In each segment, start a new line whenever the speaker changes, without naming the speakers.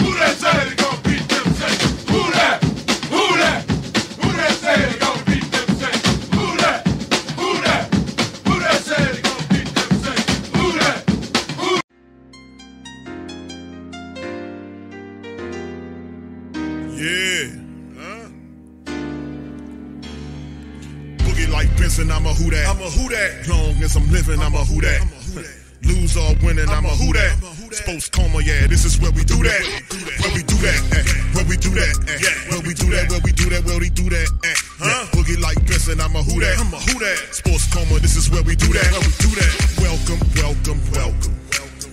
Who that say they gon' beat them say? Who that? Who that? Who that say they gon' beat them say? Who that? Who that? Who that say they gon' beat them say? Who that? Who
Yeah. Huh? Boogie like Benson, I'm a who that. I'm a who that. Long as I'm living, I'm a who that. Lose or winning, I'm a who that. Sports coma, yeah, this is where we do that. Where we do that, eh. where we do that, eh. where we do that, where we do that, where we do that, eh. Huh? Boogie like Benson, I'm a who that. I'm a who that. Sports coma, this is where we do that. Where we do that. Welcome, welcome, welcome.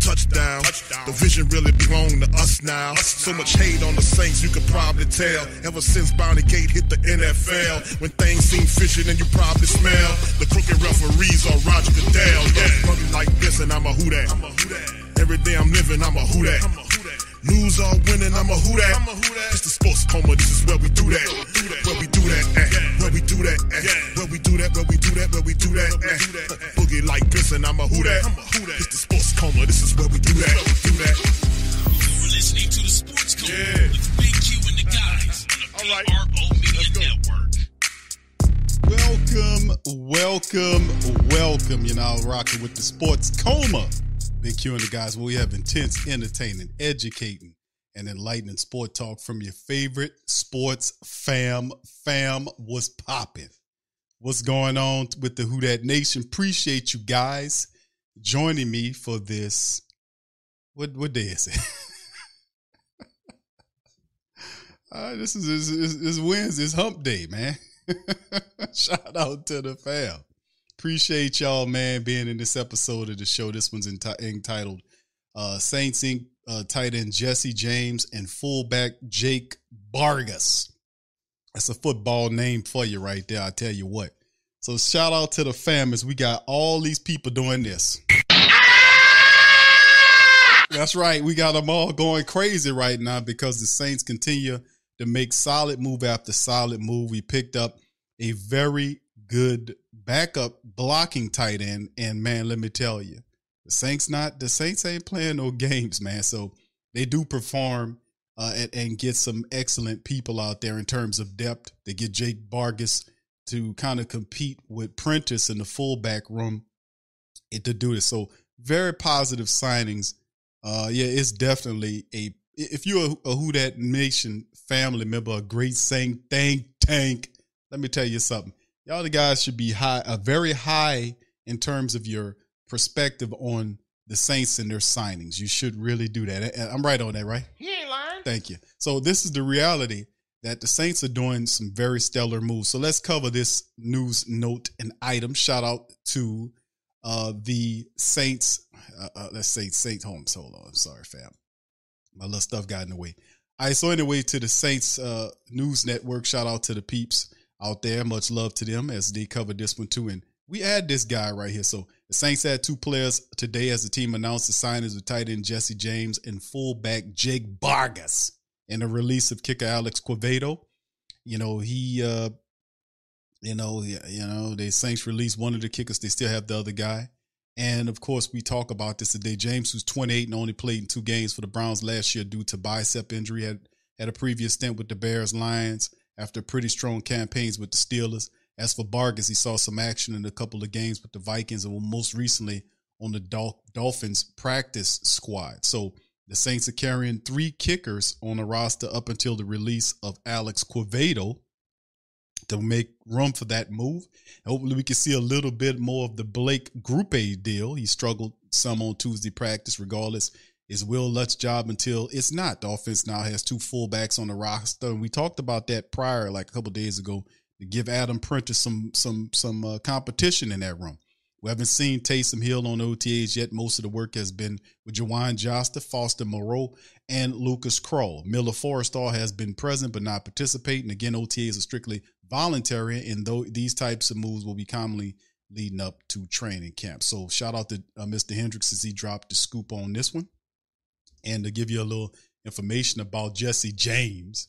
touchdown. touchdown. The vision really belong to us now. So much hate on the Saints, you could probably tell. Ever since Bounty Gate hit the NFL, when things seem fishy, then you probably smell the crooked referees or Roger Goodell. Yeah, Buggy like this, and I'm a who that. Every day I'm living, I'm a who that. Lose or winning, I'm a who that. It's the sports coma, this is where we do that. Where we do that, eh. Where we do that, we do that, where we do that, where we do that, eh. Boogie like Benson, I'm a who that. It's the sports coma, this is where we do that. Do that.
You're listening to the Sports Code
Yeah.
with Big Q and the guys on the
right.
PRO Media Network.
Welcome, welcome, welcome. You know, rocking with the sports coma. Big Q and the guys, where we have intense, entertaining, educating, and enlightening sport talk from your favorite sports fam. Fam was popping. What's going on with the Who That Nation? Appreciate you guys joining me for this. What what day is it? Uh, this is this, this, Wednesday. It's Hump Day, man. Shout out to the fam. Appreciate y'all, man, being in this episode of the show. This one's enti- entitled uh, Saints Ink. Uh, tight end Jesse James and fullback Jake Bargas. That's a football name for you right there. I tell you what. So shout out to the fam as we got all these people doing this. That's right. We got them all going crazy right now because the Saints continue to make solid move after solid move. We picked up a very good backup blocking tight end, and man, let me tell you, the Saints not the Saints ain't playing no games, man. So they do perform uh, and, and get some excellent people out there in terms of depth. They get Jake Bargas to kind of compete with Prentice in the fullback room to do this. So very positive signings. Uh, yeah, it's definitely a if you're a, a Who That Nation family member, a great Saint think tank. Let me tell you something. Y'all the guys should be high, uh, very high in terms of your perspective on the Saints and their signings. You should really do that. I'm right on that, right?
Lying.
Thank you. So this is the reality that the Saints are doing some very stellar moves. So let's cover this news note and item. Shout out to uh, the Saints. Uh, uh, let's say Saints Homes. Hold on. I'm sorry, fam. My little stuff got in the way. All right. So anyway, to the Saints uh, News Network. Shout out to the peeps out there. Much love to them as they covered this one too. And we add this guy right here. So the Saints had two players today as the team announced the signings of tight end Jesse James and fullback Jake Bargas and the release of kicker Alex Quevedo. You know, he uh you know, you know, the Saints released one of the kickers, they still have the other guy. And of course, we talk about this today. James, who's 28 and only played in two games for the Browns last year due to bicep injury, had had a previous stint with the Bears Lions after pretty strong campaigns with the Steelers. As for Bargas, he saw some action in a couple of games with the Vikings and most recently on the Dol- Dolphins practice squad. So the Saints are carrying three kickers on the roster up until the release of Alex Quevedo. to make room for that move. Hopefully, we can see a little bit more of the Blake Grupe A deal. He struggled some on Tuesday practice. Regardless, is Wil Lutz's job until it's not. The offense now has two fullbacks on the roster, and we talked about that prior, like a couple days ago, give Adam Prentice some some some uh, competition in that room. We haven't seen Taysom Hill on OTAs yet. Most of the work has been with Jawan Joster, Foster Moreau, and Lucas Krull. Miller Forristall has been present but not participating. Again, OTAs are strictly voluntary, and though these types of moves will be commonly leading up to training camp. So shout out to uh, Mr. Hendricks as he dropped the scoop on this one. And to give you a little information about Jesse James,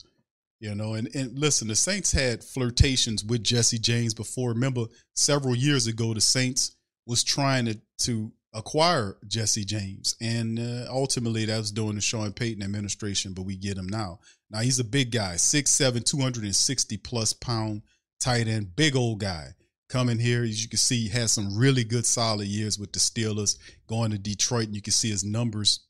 you know, and, and listen, the Saints had flirtations with Jesse James before. Remember, several years ago, the Saints was trying to, to acquire Jesse James. And uh, ultimately, that was during the Sean Payton administration, but we get him now. Now, he's a big guy, 6'7, 260 plus pound tight end, big old guy. Coming here, as you can see, he has some really good, solid years with the Steelers. Going to Detroit, and you can see his numbers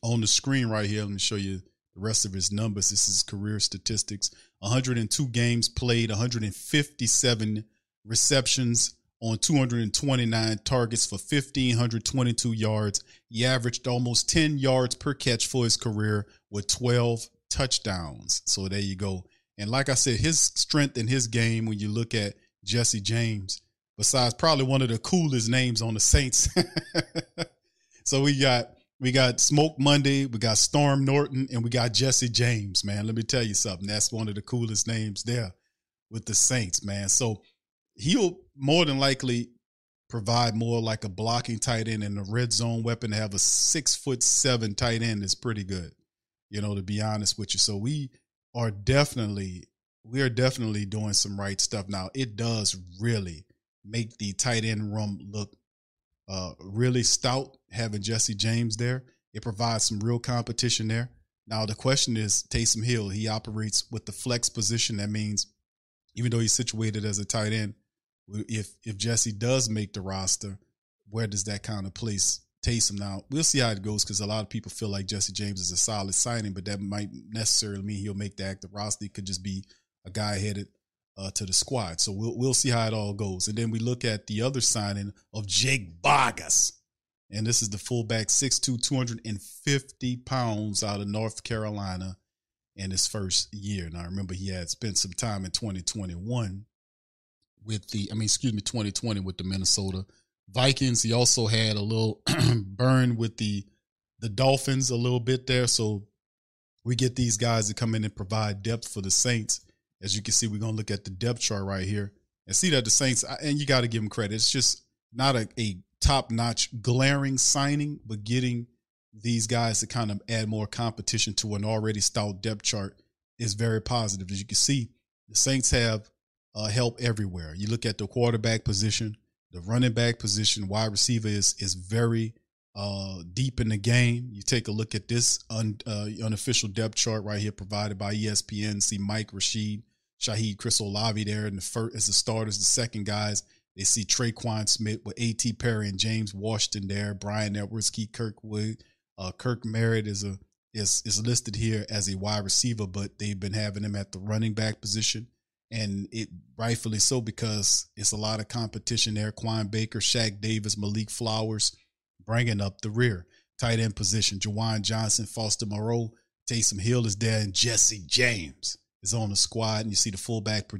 on the screen right here. Let me show you the rest of his numbers. This is career statistics 102 games played, 157 receptions, on 229 targets for 1,522 yards. He averaged almost 10 yards per catch for his career with 12 touchdowns. So there you go. And like I said, his strength in his game, when you look at Jesse James, besides probably one of the coolest names on the Saints. so we got we got Smoke Monday, we got Storm Norton, and we got Jesse James, man. Let me tell you something. That's one of the coolest names there with the Saints, man. So he'll more than likely provide more like a blocking tight end and a red zone weapon to have a six foot seven tight end is pretty good, you know, to be honest with you. So we are definitely we are definitely doing some right stuff now. It does really make the tight end room look uh, really stout having Jesse James there. It provides some real competition there. Now the question is Taysom Hill. He operates with the flex position. That means even though he's situated as a tight end, if if Jesse does make the roster, where does that kind of place Taysom? Now we'll see how it goes because a lot of people feel like Jesse James is a solid signing, but that might necessarily mean he'll make the active roster. He could just be a guy headed uh, to the squad. So we'll we'll see how it all goes. And then we look at the other signing of Jake Bargas. And this is the fullback, 6'2, 250 pounds out of North Carolina in his first year. Now, I remember, he had spent some time in 2021 with the, I mean, excuse me, 2020 with the Minnesota Vikings. He also had a little burn with the the Dolphins a little bit there. So we get these guys to come in and provide depth for the Saints. As you can see, we're gonna look at the depth chart right here and see that the Saints, and you got to give them credit. It's just not a, a top notch, glaring signing, but getting these guys to kind of add more competition to an already stout depth chart is very positive. As you can see, the Saints have uh, help everywhere. You look at the quarterback position, the running back position, wide receiver is is very uh, deep in the game. You take a look at this un, uh, unofficial depth chart right here provided by ESPN. See Mike Rashid, Shaheed, Chris Olave there in the first as the starters. The second guys they see Tre'Quan Smith with A.T. Perry and James Washington there. Bryan Edwards, Keith Kirkwood, uh, Kirk Merritt is a is is listed here as a wide receiver, but they've been having him at the running back position and it rightfully so because it's a lot of competition there. Quan Baker, Shaq Davis, Malik Flowers bringing up the rear. Tight end position, Juwan Johnson, Foster Moreau, Taysom Hill is there, and Jesse James is on the squad. And you see the fullback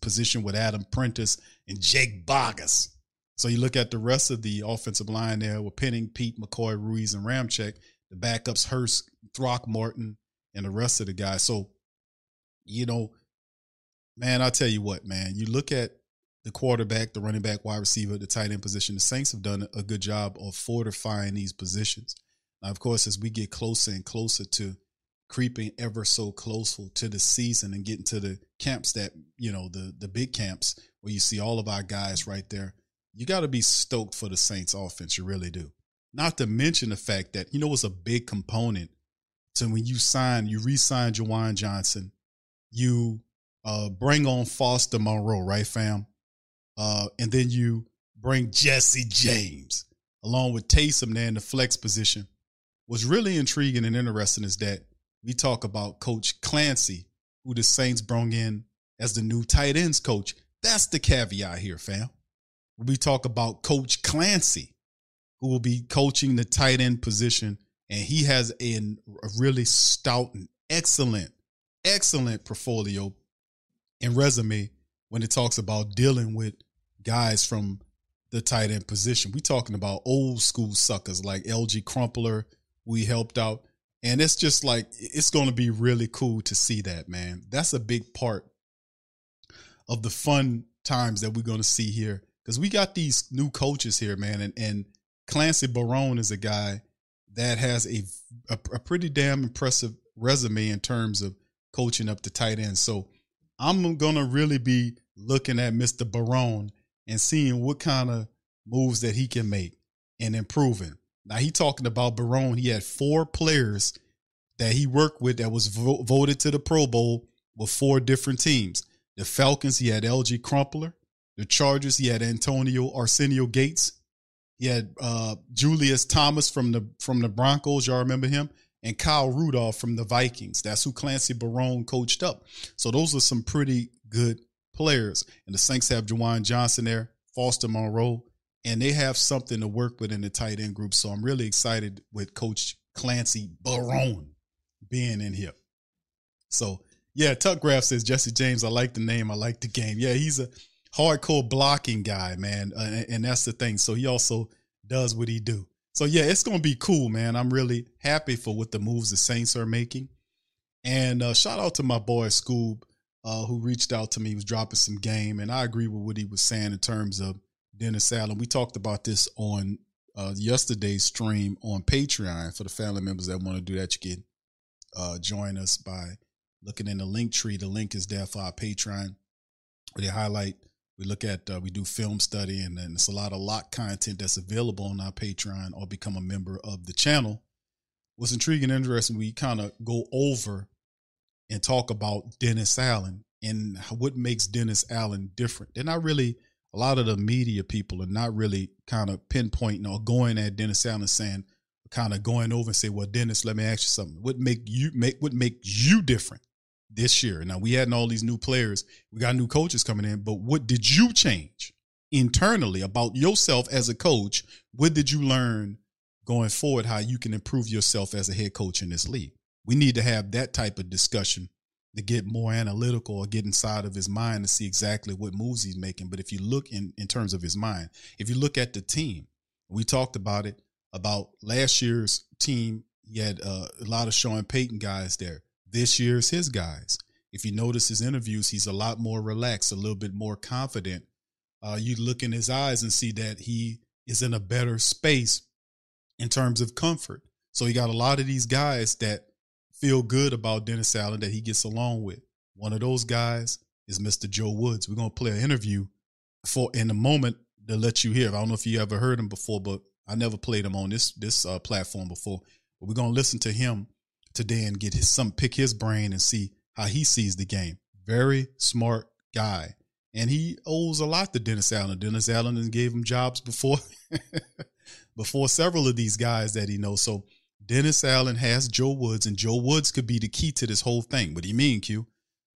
position with Adam Prentice and Jake Bargas. So you look at the rest of the offensive line there with Penning, Pete, McCoy, Ruiz, and Ramczyk. The backups, Hurst, Throckmorton, and the rest of the guys. So, you know, Man, I'll tell you what, man. You look at the quarterback, the running back, wide receiver, the tight end position. The Saints have done a good job of fortifying these positions. Now, of course, as we get closer and closer to creeping ever so closer to the season and getting to the camps that, you know, the the big camps where you see all of our guys right there, you got to be stoked for the Saints offense. You really do. Not to mention the fact that, you know, it's a big component to when you sign, you re-sign Juwan Johnson, you uh, bring on Foster Moreau right, fam? Uh, and then you bring Jesse James along with Taysom there in the flex position. What's really intriguing and interesting is that we talk about Coach Clancy, who the Saints brought in as the new tight ends coach. That's the caveat here, fam. We talk about Coach Clancy, who will be coaching the tight end position, and he has a, a really stout and excellent, excellent portfolio and resume when it talks about dealing with guys from the tight end position. We talking about old school suckers like Alge Crumpler. We helped out. And it's just like it's going to be really cool to see that, man. That's a big part of the fun times that we're going to see here because we got these new coaches here, man. And, and Clancy Barone is a guy that has a, a, a pretty damn impressive resume in terms of coaching up the tight end. So I'm going to really be looking at Mr. Barone and seeing what kind of moves that he can make and improving. Now he talking about Barone. He had four players that he worked with that was vo- voted to the Pro Bowl with four different teams. The Falcons, he had Alge Crumpler. The Chargers, he had Antonio Arsenio Gates. He had uh, Julius Thomas from the from the Broncos. Y'all remember him? And Kyle Rudolph from the Vikings. That's who Clancy Barone coached up. So those are some pretty good players. And the Saints have Juwan Johnson there, Foster Moreau, and they have something to work with in the tight end group. So I'm really excited with Coach Clancy Barone being in here. So yeah, Tuck Graph says Jesse James. I like the name. I like the game. Yeah, he's a hardcore blocking guy, man, uh, and, and that's the thing. So he also does what he do. So yeah, it's gonna be cool, man. I'm really happy for what the moves the Saints are making. And uh, shout out to my boy Scoob, uh, who reached out to me. He was dropping some game, and I agree with what he was saying in terms of Dennis Allen. We talked about this on uh, yesterday's stream on Patreon for the family members that want to do that. You can uh, join us by looking in the link tree. The link is there for our Patreon. They highlight. We look at uh, we do film study, and then it's a lot of lock content that's available on our Patreon or become a member of the channel. What's intriguing and interesting, we kind of go over and talk about Dennis Allen and what makes Dennis Allen different. They're not really a lot of the media people are not really kind of pinpointing or going at Dennis Allen saying, kind of going over and say, "Well, Dennis, let me ask you something. What make you make what make you different this year? Now we had all these new players, we got new coaches coming in, but what did you change internally about yourself as a coach? What did you learn going forward? How you can improve yourself as a head coach in this league? We need to have that type of discussion to get more analytical or get inside of his mind to see exactly what moves he's making. But if you look in in terms of his mind, if you look at the team, we talked about it about last year's team. He had uh, a lot of Sean Payton guys there. This year's his guys. If you notice his interviews, he's a lot more relaxed, a little bit more confident. Uh, you look in his eyes and see that he is in a better space in terms of comfort. So he got a lot of these guys that feel good about Dennis Allen that he gets along with. One of those guys is Mr. Joe Woods. We're gonna play an interview for in a moment to let you hear. I don't know if you ever heard him before, but I never played him on this this uh, platform before. But we're gonna listen to him today and get his some pick his brain and see how he sees the game. Very smart guy. And he owes a lot to Dennis Allen. Dennis Allen gave him jobs before before several of these guys that he knows. So Dennis Allen has Joe Woods, and Joe Woods could be the key to this whole thing. What do you mean, Q?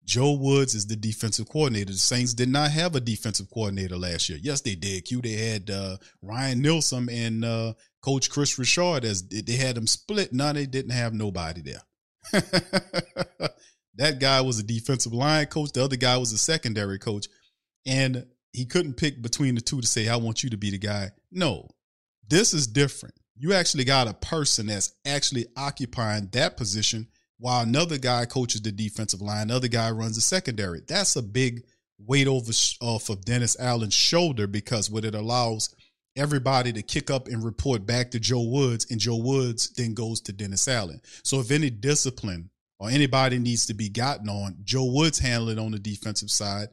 Joe Woods is the defensive coordinator. The Saints did not have a defensive coordinator last year. Yes, they did. Q. They had uh, Ryan Nielsen and uh, Coach Kris Richard as they had them split. No, they didn't have nobody there. that guy was a defensive line coach. The other guy was a secondary coach, and he couldn't pick between the two to say, "I want you to be the guy." No, this is different. You actually got a person that's actually occupying that position while another guy coaches the defensive line, another guy runs the secondary. That's a big weight over off of Dennis Allen's shoulder because what it allows everybody to kick up and report back to Joe Woods, and Joe Woods then goes to Dennis Allen. So if any discipline or anybody needs to be gotten on, Joe Woods handle it on the defensive side,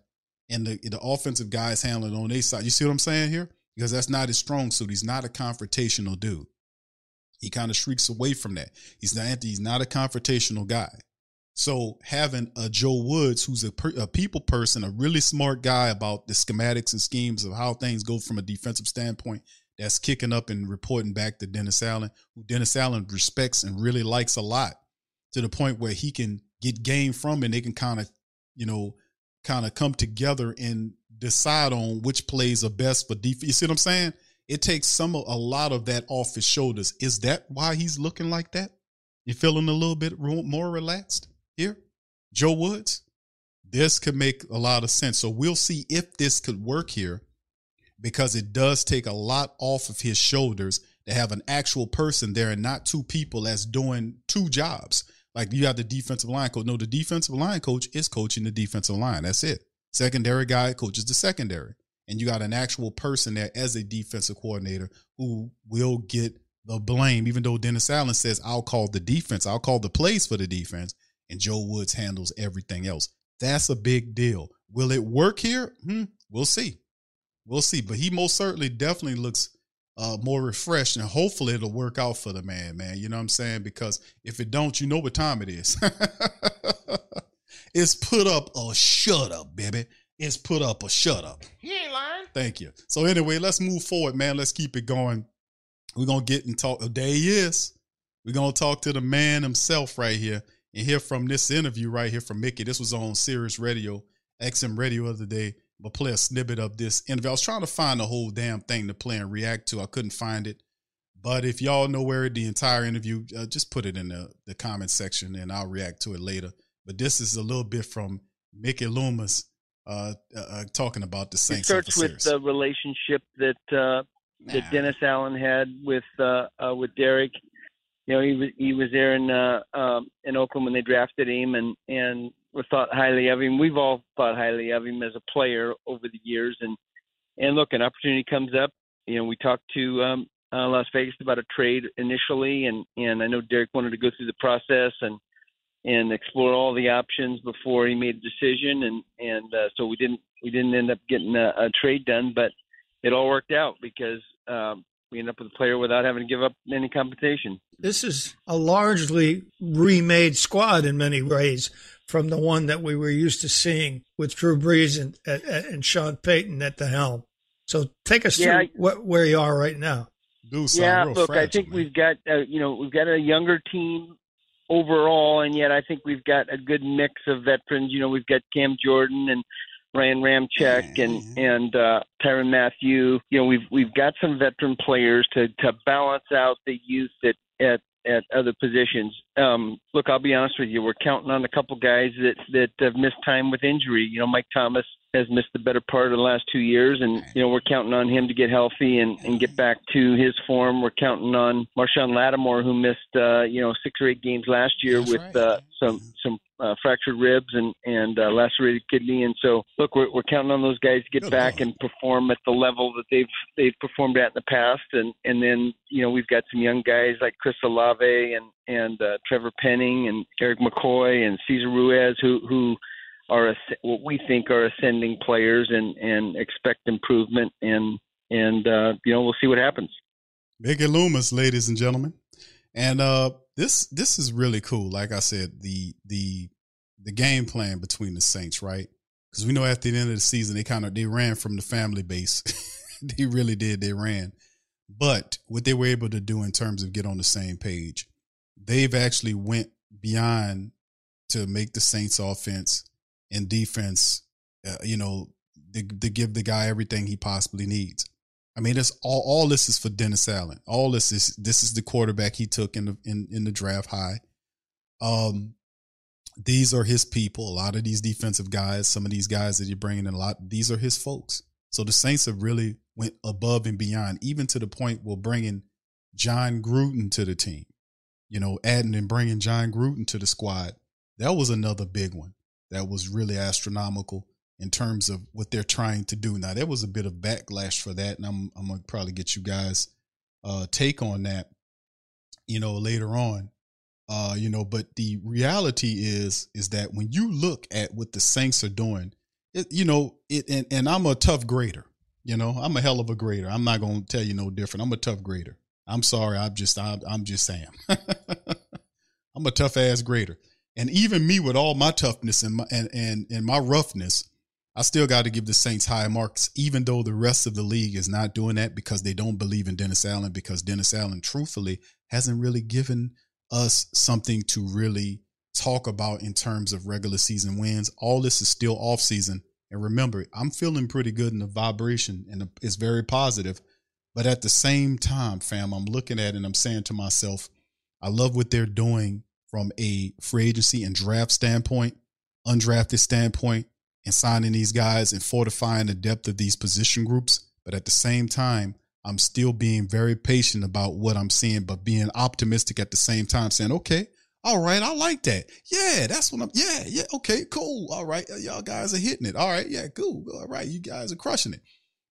and the the offensive guys handle it on their side. You see what I'm saying here? Because that's not his strong suit. He's not a confrontational dude. He kind of shrieks away from that. He's not he's not a confrontational guy. So having a Joe Woods, who's a, per, a, people person, a really smart guy about the schematics and schemes of how things go from a defensive standpoint, that's kicking up and reporting back to Dennis Allen, who Dennis Allen respects and really likes a lot, to the point where he can get game from and they can kind of, you know, kind of come together and decide on which plays are best for defense. You see what I'm saying? It takes some a lot of that off his shoulders. Is that why he's looking like that? You feeling a little bit more relaxed here, Joe Woods? This could make a lot of sense. So we'll see if this could work here, because it does take a lot off of his shoulders to have an actual person there and not two people that's doing two jobs. Like you have the defensive line coach. No, the defensive line coach is coaching the defensive line. That's it. Secondary guy coaches the secondary. And you got an actual person there as a defensive coordinator who will get the blame, even though Dennis Allen says, I'll call the defense, I'll call the plays for the defense, and Joe Woods handles everything else. That's a big deal. Will it work here? Hmm, we'll see. We'll see. But he most certainly definitely looks uh, more refreshed, and hopefully it'll work out for the man, man. You know what I'm saying? Because if it don't, you know what time it is. it's put up a shut up, baby. It's put up a shut up.
He ain't lying.
Thank you. So anyway, let's move forward, man. Let's keep it going. We're gonna get and talk. Oh, there he is. We're gonna talk to the man himself right here and hear from this interview right here from Mickey. This was on Sirius Radio, XM Radio the other day. But play a snippet of this interview. I was trying to find the whole damn thing to play and react to. I couldn't find it. But if y'all know where the entire interview, uh, just put it in the, the comment section and I'll react to it later. But this is a little bit from Mickey Loomis uh, uh, talking about the
It
Saints.
starts
of
with the relationship that uh, that
Nah.
Dennis Allen had with uh, uh, with Derek. You know, he was he was there in uh, um, in Oakland when they drafted him, and and was thought highly of him. We've all thought highly of him as a player over the years, and and look, an opportunity comes up. You know, we talked to um, uh, Las Vegas about a trade initially, and and I know Derek wanted to go through the process and and explore all the options before he made a decision, and and uh, so we didn't we didn't end up getting a, a trade done, but it all worked out because um, we ended up with a player without having to give up any compensation.
This is a largely remade squad in many ways from the one that we were used to seeing with Drew Brees and, and, and Sean Payton at the helm. So take us
Yeah,
through what, where you are right now.
Dude
yeah,
real
look, I think
man.
we've got uh, you know we've got a younger team overall, and yet I think we've got a good mix of veterans. You know, we've got Cam Jordan and Ryan Ramczyk and and uh, Tyrann Mathieu. You know, we've we've got some veteran players to to balance out the youth at at at other positions. Um, look, I'll be honest with you, we're counting on a couple guys that that have missed time with injury. You know, Mike Thomas has missed the better part of the last two years, and you know we're counting on him to get healthy and, and get back to his form. We're counting on Marshon Lattimore, who missed uh, you know six or eight games last year
That's
with
right.
uh, some some uh, fractured ribs and and uh, lacerated kidney. And so, look, we're we're counting on those guys to get
Good
back
Lord.
and perform at the level that they've they've performed at in the past. And and then you know we've got some young guys like Chris Olave and and uh, Trevor Penning and Eric McCoy and Cesar Ruiz who who are what we think are ascending players and and expect improvement and and uh, you know we'll see what happens.
Mickey Loomis, ladies and gentlemen, and uh, this this is really cool. Like I said, the the the game plan between the Saints, right? Because we know at the end of the season they kind of they ran from the family base. they really did. They ran, but what they were able to do in terms of get on the same page, they've actually went beyond to make the Saints offense and defense, uh, you know, to, to give the guy everything he possibly needs. I mean, it's all all this is for Dennis Allen. All this is this is the quarterback he took in the in, in the draft high. Um, these are his people. A lot of these defensive guys, some of these guys that you're bringing in, a lot these are his folks. So the Saints have really went above and beyond, even to the point where bringing Jon Gruden to the team. You know, adding and bringing Jon Gruden to the squad. That was another big one. That was really astronomical in terms of what they're trying to do. Now there was a bit of backlash for that, and I'm I'm gonna probably get you guys uh take on that, you know, later on. Uh, you know, but the reality is is that when you look at what the Saints are doing, it, you know, it and, and I'm a tough grader. You know, I'm a hell of a grader. I'm not gonna tell you no different. I'm a tough grader. I'm sorry. I'm just I'm, I'm just Sam. I'm a tough ass grader. And even me with all my toughness and my and and, and my roughness, I still got to give the Saints high marks, even though the rest of the league is not doing that because they don't believe in Dennis Allen. Because Dennis Allen, truthfully, hasn't really given us something to really talk about in terms of regular season wins. All this is still off season. And remember, I'm feeling pretty good in the vibration and it's very positive. But at the same time, fam, I'm looking at it and I'm saying to myself, I love what they're doing from a free agency and draft standpoint, undrafted standpoint, and signing these guys and fortifying the depth of these position groups. But at the same time, I'm still being very patient about what I'm seeing, but being optimistic at the same time, saying, okay, all right, I like that. Yeah, that's what I'm. Yeah, yeah, okay, cool. All right, y'all guys are hitting it. All right, yeah, cool. All right, you guys are crushing it.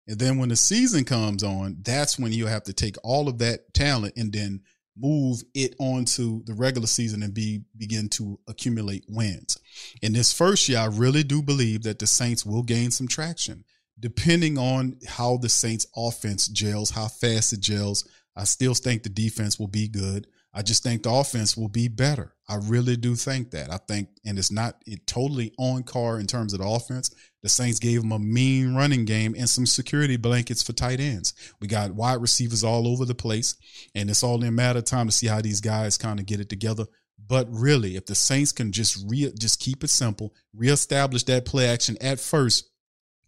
And then when the season comes on, that's when you have to take all of that talent and then move it onto the regular season and be begin to accumulate wins. In this first year, I really do believe that the Saints will gain some traction. Depending on how the Saints offense gels, how fast it gels, I still think the defense will be good. I just think the offense will be better. I really do think that. I think, and it's not it totally on Carr in terms of the offense. The Saints gave them a mean running game and some security blankets for tight ends. We got wide receivers all over the place, and it's all in a matter of time to see how these guys kind of get it together. But really, if the Saints can just re just keep it simple, reestablish that play action at first,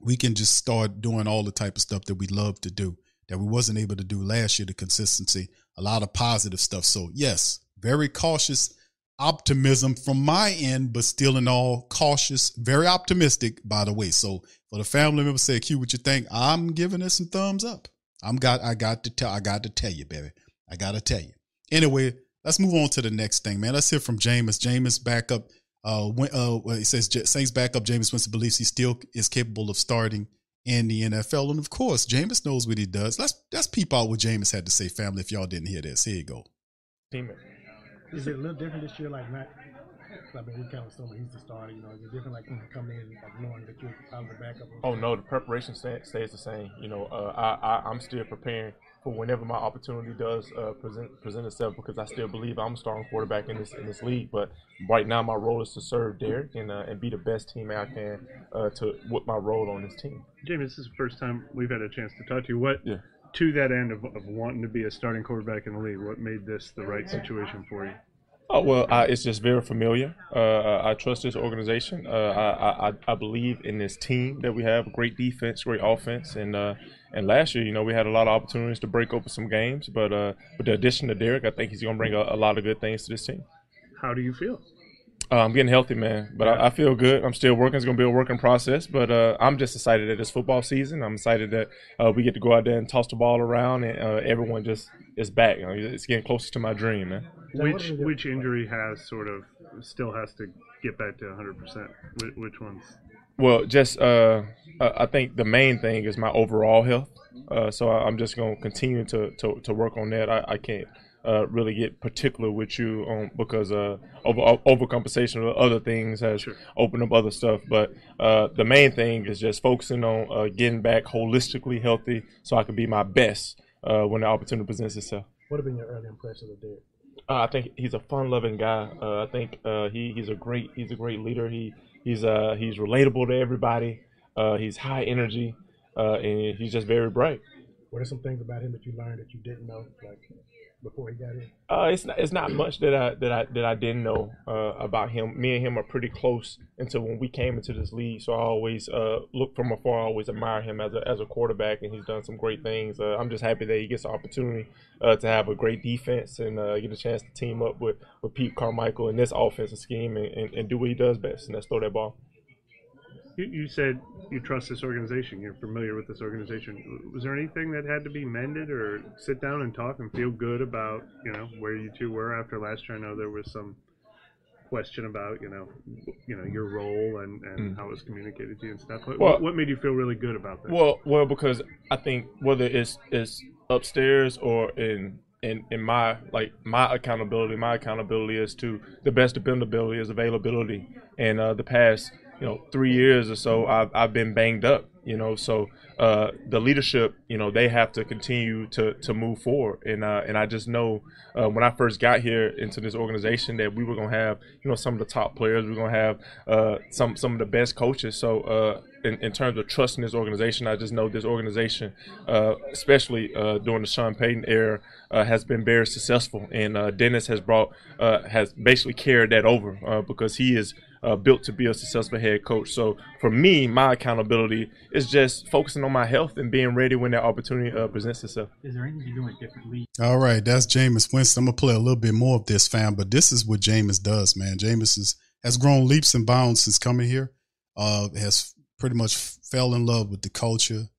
we can just start doing all the type of stuff that we love to do that we wasn't able to do last year. The consistency, a lot of positive stuff. So yes, very cautious optimism from my end, but still in all cautious, very optimistic, by the way. So for the family members say, Q, what you think? I'm giving it some thumbs up. I'm got I got to tell I got to tell you, baby. I gotta tell you. Anyway, let's move on to the next thing, man. Let's hear from Jameis. Jameis backup. Uh, when, uh, he says Saints backup. Jameis Winston believes he still is capable of starting in the NFL, and of course, Jameis knows what he does. Let's let's peep out what Jameis had to say, family. If y'all didn't hear this, here you go.
Teammate.
Is it a little different this year? Like not, I mean, we kind of assuming he's the starter. You know, is it different like when you come in, like knowing that you're out of the backup?
Oh no, the preparation stay, stays the same. You know, uh, I, I I'm still preparing for whenever my opportunity does uh, present present itself because I still believe I'm a starting quarterback in this in this league. But right now, my role is to serve Derek and uh, and be the best teammate I can uh, to with my role on this team.
James, this is the first time we've had a chance to talk to you. What
Yeah.
To that end of, of wanting to be a starting quarterback in the league? What made this the right situation for you?
Oh well, uh, it's just very familiar. Uh, I trust this organization. Uh, I, I I believe in this team that we have. A great defense, great offense, and uh, and last year, you know, we had a lot of opportunities to break open some games. But uh, with the addition of Derek, I think he's going to bring a, a lot of good things to this team.
How do you feel?
Uh, I'm getting healthy, man, but I, I feel good. I'm still working. It's going to be a working process, but uh, I'm just excited that it's football season. I'm excited that uh, we get to go out there and toss the ball around, and uh, everyone just is back. You know, it's getting closer to my dream, man.
Which which injury has sort of still has to get back to 100 percent? Which ones?
Well, just uh, I think the main thing is my overall health. Uh, so I, I'm just going to continue to, to to work on that. I, I can't uh, really get particular with you on because uh, over overcompensation of other things has opened up other stuff. But uh, the main thing is just focusing on uh, getting back holistically healthy, so I can be my best uh, when the opportunity presents itself.
What have been your early impressions of Derek?
Uh, I think he's a fun-loving guy. Uh, I think uh, he he's a great he's a great leader. He he's uh he's relatable to everybody. Uh, he's high energy, uh, and he's just very bright.
What are some things about him that you learned that you didn't know, like before he got in?
Uh, it's not it's not much that I that I that I didn't know uh, about him. Me and him are pretty close until when we came into this league. So I always uh, look from afar. I always admire him as a as a quarterback, and he's done some great things. Uh, I'm just happy that he gets the opportunity uh, to have a great defense and uh, get a chance to team up with, with Pete Carmichael in this offensive scheme and, and, and do what he does best, and that's throw that ball.
You, you said you trust this organization. You're familiar with this organization. Was there anything that had to be mended, or sit down and talk and feel good about you know where you two were after last year? I know there was some question about you know you know your role and, and
Mm.
how it was communicated to you and stuff. What,
Well-
what made you feel really good about that?
Well, well, because I think whether it's it's upstairs or in in in my like my accountability, my accountability is to the best dependability is availability. And uh, the past you know three years or so, I've I've been banged up. You know, so uh, the leadership, you know, they have to continue to to move forward. And uh, and I just know uh, when I first got here into this organization that we were gonna have you know some of the top players. We're gonna have uh, some some of the best coaches. So uh, in, in terms of trusting this organization, I just know this organization, uh, especially during the Sean Payton era, has been very successful, and Dennis has brought has basically carried that over because he is uh, built to be a successful head coach. So for me, my accountability is just focusing on my health and being ready when that opportunity uh, presents itself.
Is there anything you're doing differently?
All right, that's Jameis Winston. I'm gonna play a little bit more of this, fam. But this is what Jameis does, man. Jameis is, has grown leaps and bounds since coming here. Uh, has pretty much fell in love with the culture.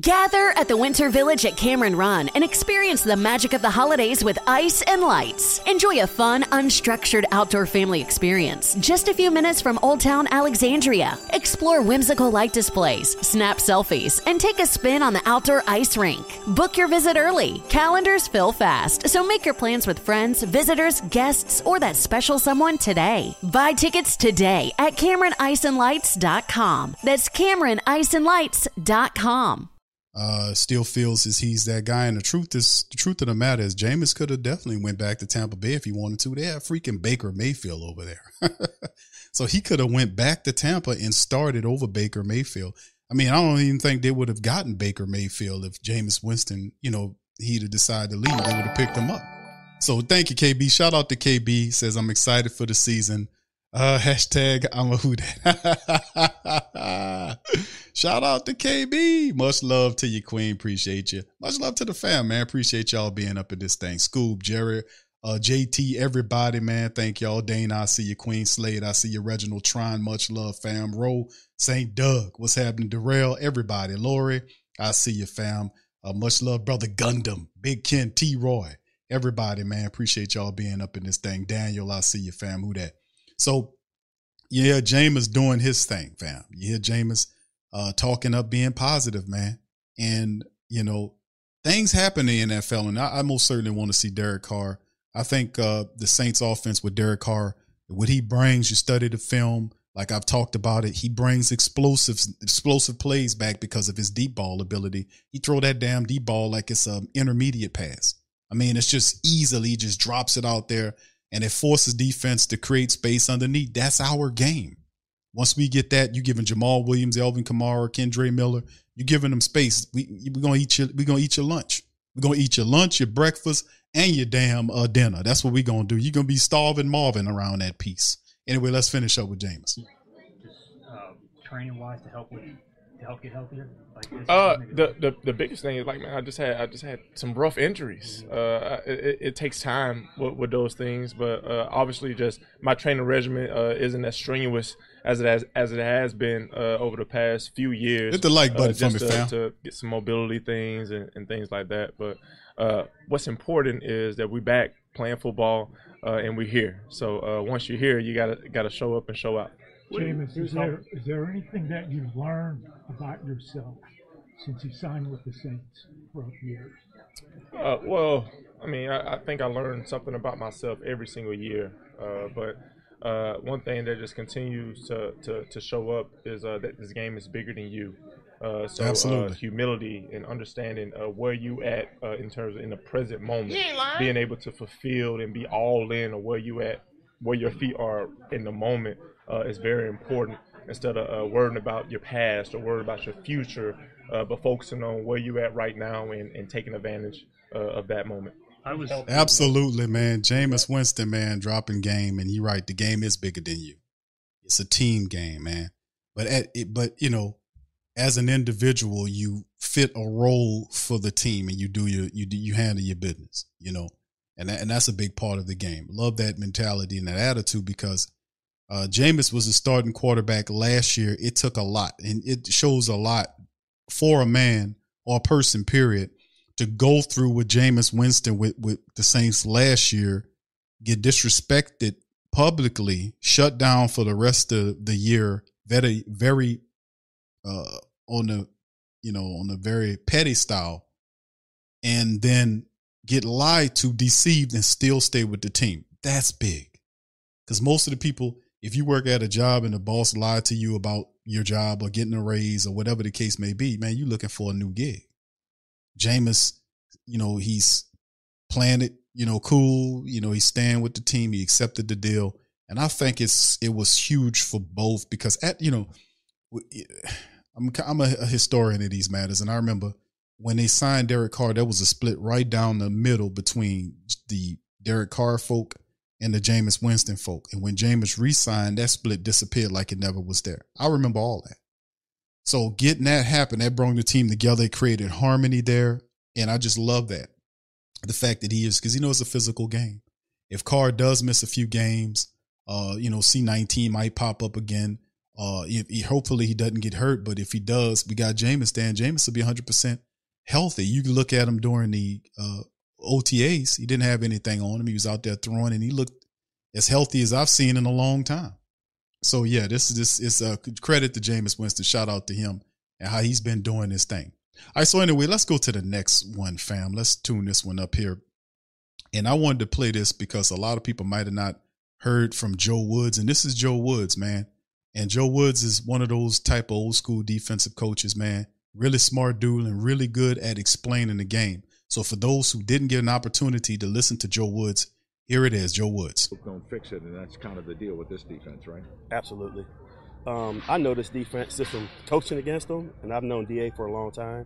Gather at the Winter Village at Cameron Run and experience the magic of the holidays with ice and lights. Enjoy a fun, unstructured outdoor family experience just a few minutes from Old Town Alexandria. Explore whimsical light displays, snap selfies, and take a spin on the outdoor ice rink. Book your visit early. Calendars fill fast, so make your plans with friends, visitors, guests, or that special someone today. Buy tickets today at CameronIceandLights.com. That's CameronIceandLights.com.
uh, still feels as he's that guy. And the truth is, the truth of the matter is, Jameis could have definitely went back to Tampa Bay if he wanted to. They have freaking Baker Mayfield over there, so he could have went back to Tampa and started over Baker Mayfield. I mean, I don't even think they would have gotten Baker Mayfield if Jameis Winston, you know, he'd have decided to leave. They would have picked him up. So thank you, KB. Shout out to KB. Says I'm excited for the season. Uh, hashtag I'm a that. Shout out to KB. Much love to you, Queen. Appreciate you. Much love to the fam, man. Appreciate y'all being up in this thing. Scoob, Jerry, uh, JT, everybody, man. Thank y'all. Dane, I see you. Queen Slade, I see you. Reginald Trine, much love, fam. Roll, St. Doug, what's happening? Darrell, everybody. Lori, I see you, fam. Uh, much love, brother Gundam, Big Ken, T. Roy, everybody, man. Appreciate y'all being up in this thing. Daniel, I see you, fam. Who that? So, you hear Jameis doing his thing, fam. You hear Jameis uh, talking up, being positive, man. And, you know, things happen in the NFL, and I, I most certainly want to see Derek Carr. I think uh, the Saints offense with Derek Carr, what he brings, you study the film, like I've talked about it, he brings explosive explosive plays back because of his deep ball ability. He throw that damn deep ball like it's an intermediate pass. I mean, it's just easily just drops it out there and it forces defense to create space underneath. That's our game. Once we get that, you giving Jamaal Williams, Alvin Kamara, Kendre Miller, you giving them space. We we gonna eat your we gonna eat your lunch. We're gonna eat your lunch, your breakfast, and your damn uh, dinner. That's what we're gonna do. You're gonna be starving Marvin around that piece. Anyway, let's finish up with James.
Just uh, training wise to help with to help get healthier. Like this
Uh, the, the the biggest thing is like man, I just had I just had some rough injuries. Uh, it, it, it takes time with, with those things, but uh, obviously, just my training regimen uh, isn't as strenuous as it has as it has been uh, over the past few years.
Hit the like button
uh,
for
just
me,
to,
fam.
to get some mobility things and, and things like that. But uh, what's important is that we back playing football uh, and we're here. So uh, once you're here, you gotta gotta show up and show out.
Jameis, is there, is there anything that you've learned about yourself since you signed with the Saints for a few years?
Uh, well, I mean, I, I think I learned something about myself every single year. Uh, but uh, one thing that just continues to, to, to show up is uh, that this game is bigger than you. Uh, so uh,
Absolutely.
humility and understanding uh, where you at uh, in terms of in the present moment,
You ain't lying.
being able to fulfill and be all in on where you at, where your feet are in the moment uh, is very important. Instead of uh, worrying about your past or worrying about your future, uh, but focusing on where you're at right now and, and taking advantage uh, of that moment.
I was
Absolutely, man. Jameis Winston, man, dropping game, and you're right. The game is bigger than you. It's a team game, man. But at it, but you know, as an individual, you fit a role for the team, and you do your you do, you handle your business. You know, and that, and that's a big part of the game. Love that mentality and that attitude because uh, Jameis was a starting quarterback last year. It took a lot, and it shows a lot for a man or a person, period, to go through with Jameis Winston with, with the Saints last year, get disrespected publicly, shut down for the rest of the year, very, very uh, on the you know on a very petty style, and then get lied to, deceived, and still stay with the team. That's big. Because most of the people, if you work at a job and the boss lied to you about your job or getting a raise or whatever the case may be, man, you're looking for a new gig. Jameis, you know, he's playing it, you know, cool. You know, he's staying with the team. He accepted the deal, and I think it's it was huge for both because at you know, I'm I'm a, historian of these matters, and I remember when they signed Derek Carr, there was a split right down the middle between the Derek Carr folk and the Jameis Winston folk. And when Jameis re-signed, that split disappeared like it never was there. I remember all that. So getting that happen, that brought the team together, it created harmony there. And I just love that. The fact that he is, because you know it's a physical game. If Carr does miss a few games, uh, you know, C19 might pop up again. Uh, if he, hopefully he doesn't get hurt, but if he does, we got Jameis Dan. Jameis will be 100% healthy. You can look at him during the uh, OTAs. He didn't have anything on him. He was out there throwing, and he looked as healthy as I've seen in a long time. So yeah, this is this is uh, a credit to Jameis Winston. Shout out to him and how he's been doing this thing. All right, so anyway, let's go to the next one, fam. Let's tune this one up here. And I wanted to play this because a lot of people might have not heard from Joe Woods, and this is Joe Woods, man. And Joe Woods is one of those type of old school defensive coaches, man. Really smart dude and really good at explaining the game. So for those who didn't get an opportunity to listen to Joe Woods, here it is, Joe Woods.
Don't fix it, and that's kind of the deal with this defense, right?
Absolutely. Um, I know this defense system coaching against them, and I've known Da for a long time.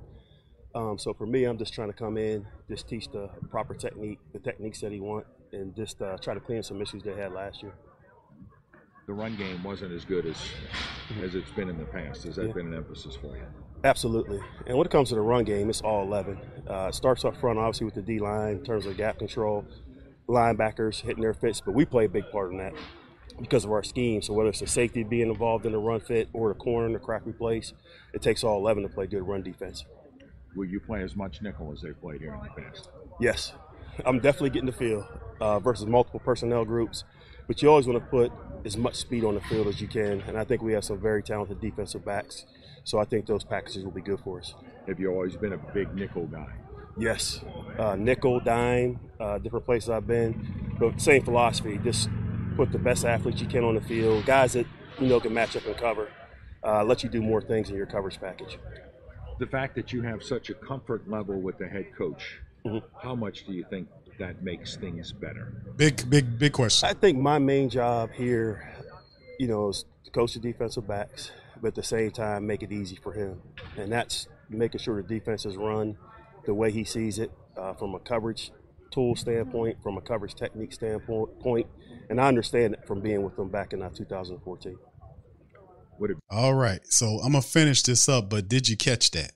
Um, so for me, I'm just trying to come in, just teach the proper technique, the techniques that he want, and just uh, try to clean some issues they had last year.
The run game wasn't as good as as it's been in the past. Has that
Yeah.
been an emphasis for you?
Absolutely. And when it comes to the run game, it's all 11. Uh, it starts up front, obviously, with the D line in terms of gap control, linebackers hitting their fits, but we play a big part in that because of our scheme. So whether it's the safety being involved in the run fit or the corner, in the crack replace, it takes all 11 to play good run defense.
Will you play as much nickel as they played here in the past?
Yes, I'm definitely getting the feel uh, versus multiple personnel groups, but you always want to put as much speed on the field as you can, and I think we have some very talented defensive backs, so I think those packages will be good for us.
Have you always been a big nickel guy?
Yes, uh, nickel, dime, uh, different places I've been, but same philosophy. Just put the best athletes you can on the field, guys that you know can match up and cover. Uh, let you do more things in your coverage package.
The fact that you have such a comfort level with the head coach, how much do you think that makes things better?
Big, big, big question.
I think my main job here, you know, is to coach the defensive backs, but at the same time make it easy for him, and that's making sure the defense is run the way he sees it uh, from a coverage tool standpoint, from a coverage technique standpoint, point, and I understand it from being with them back in uh, 2014.
All right. So I'm gonna finish this up, but did you catch that?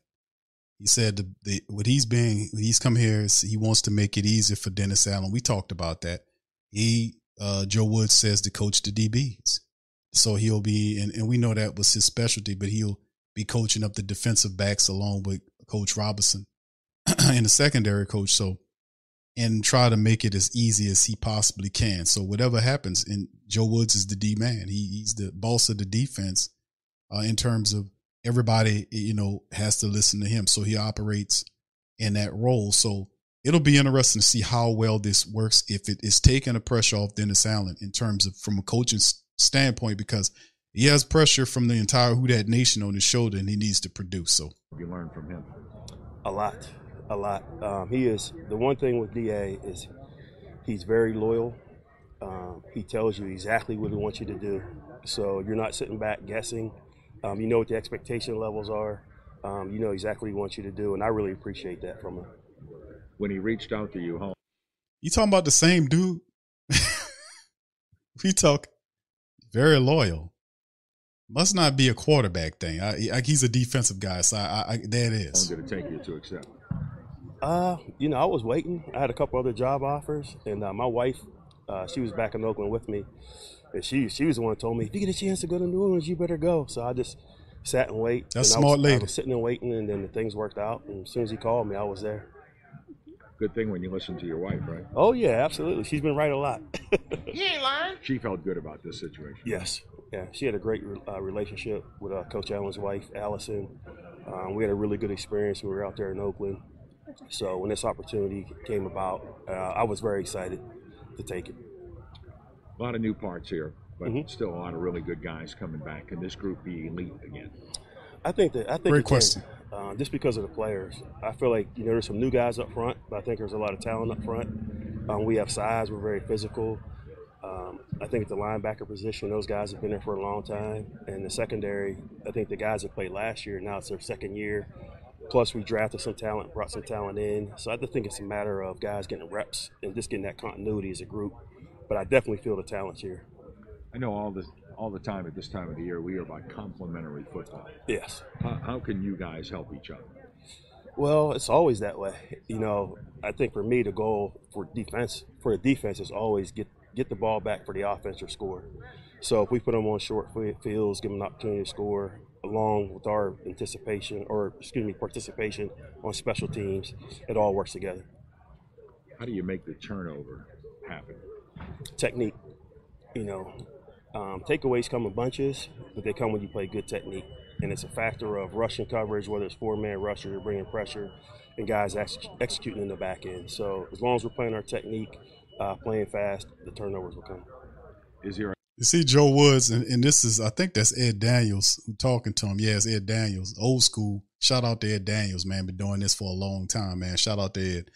He said the, the what he's being when he's come here is he wants to make it easier for Dennis Allen. We talked about that. He uh Joe Woods says to coach the DBs. So he'll be and, and we know that was his specialty, but he'll be coaching up the defensive backs along with Coach Robinson and the secondary coach. So and try to make it as easy as he possibly can. So whatever happens, and Joe Woods is the D man. He, he's the boss of the defense uh, in terms of everybody, you know, has to listen to him. So he operates in that role. So it'll be interesting to see how well this works if it is taking the pressure off Dennis Allen in terms of from a coaching standpoint because he has pressure from the entire Who That Nation on his shoulder and he needs to produce. So
you learn from him?
A lot, a lot. Um, he is the one thing with Da is he's very loyal. Um, he tells you exactly what he wants you to do, so you're not sitting back guessing. Um, you know what the expectation levels are. Um, you know exactly what he wants you to do, and I really appreciate that from him.
When he reached out to you, home.
you talking about the same dude? we talk very loyal. Must not be a quarterback thing. I, I, he's a defensive guy, so I, I, that
How
is.
long did it take you to accept?
Uh, you know, I was waiting. I had a couple other job offers, and uh, my wife, uh, she was back in Oakland with me, and she she was the one who told me, if you get a chance to go to New Orleans, you better go. So I just sat and wait.
That's
and I
smart
was, I
lady.
was sitting and waiting, and then the things worked out. And as soon as he called me, I was there.
Good thing when you listen to your wife, right?
Oh yeah, absolutely. She's been right a lot.
You ain't lying.
She felt good about this situation.
Yes. Yeah, she had a great uh, relationship with uh, Coach Allen's wife, Allison. Um, we had a really good experience. We were out there in Oakland. So when this opportunity came about, uh, I was very excited to take it.
A lot of new parts here, but
Mm-hmm.
still a lot of really good guys coming back. Can this group be elite again?
I think that I think
Great
it can,
question.
Uh, just because of the players, I feel like you know there's some new guys up front, but I think there's a lot of talent up front. Um, we have size. We're very physical. Um, I think at the linebacker position, those guys have been there for a long time. And the secondary, I think the guys that played last year now it's their second year. Plus, we drafted some talent, brought some talent in. So I just think it's a matter of guys getting reps and just getting that continuity as a group. But I definitely feel the talent here.
I know all the all the time at this time of the year we are about complementary football.
Yes.
How, how can you guys help each other?
Well, it's always that way. You know, I think for me, the goal for defense for the defense is always get get the ball back for the offense or score. So if we put them on short fields, give them an opportunity to score, along with our anticipation or excuse me participation on special teams, it all works together.
How do you make the turnover happen?
Technique, you know, um, takeaways come in bunches, but they come when you play good technique. And it's a factor of rushing coverage, whether it's four man rusher, bringing pressure, and guys ex- executing in the back end. So as long as we're playing our technique, uh, playing fast, the turnovers will come.
Is there
You see Joe Woods, and, and this is I think that's Ed Daniels who talking to him. Yeah, it's Ed Daniels, old school. Shout out to Ed Daniels, man. Been doing this for a long time, man. Shout out to Ed.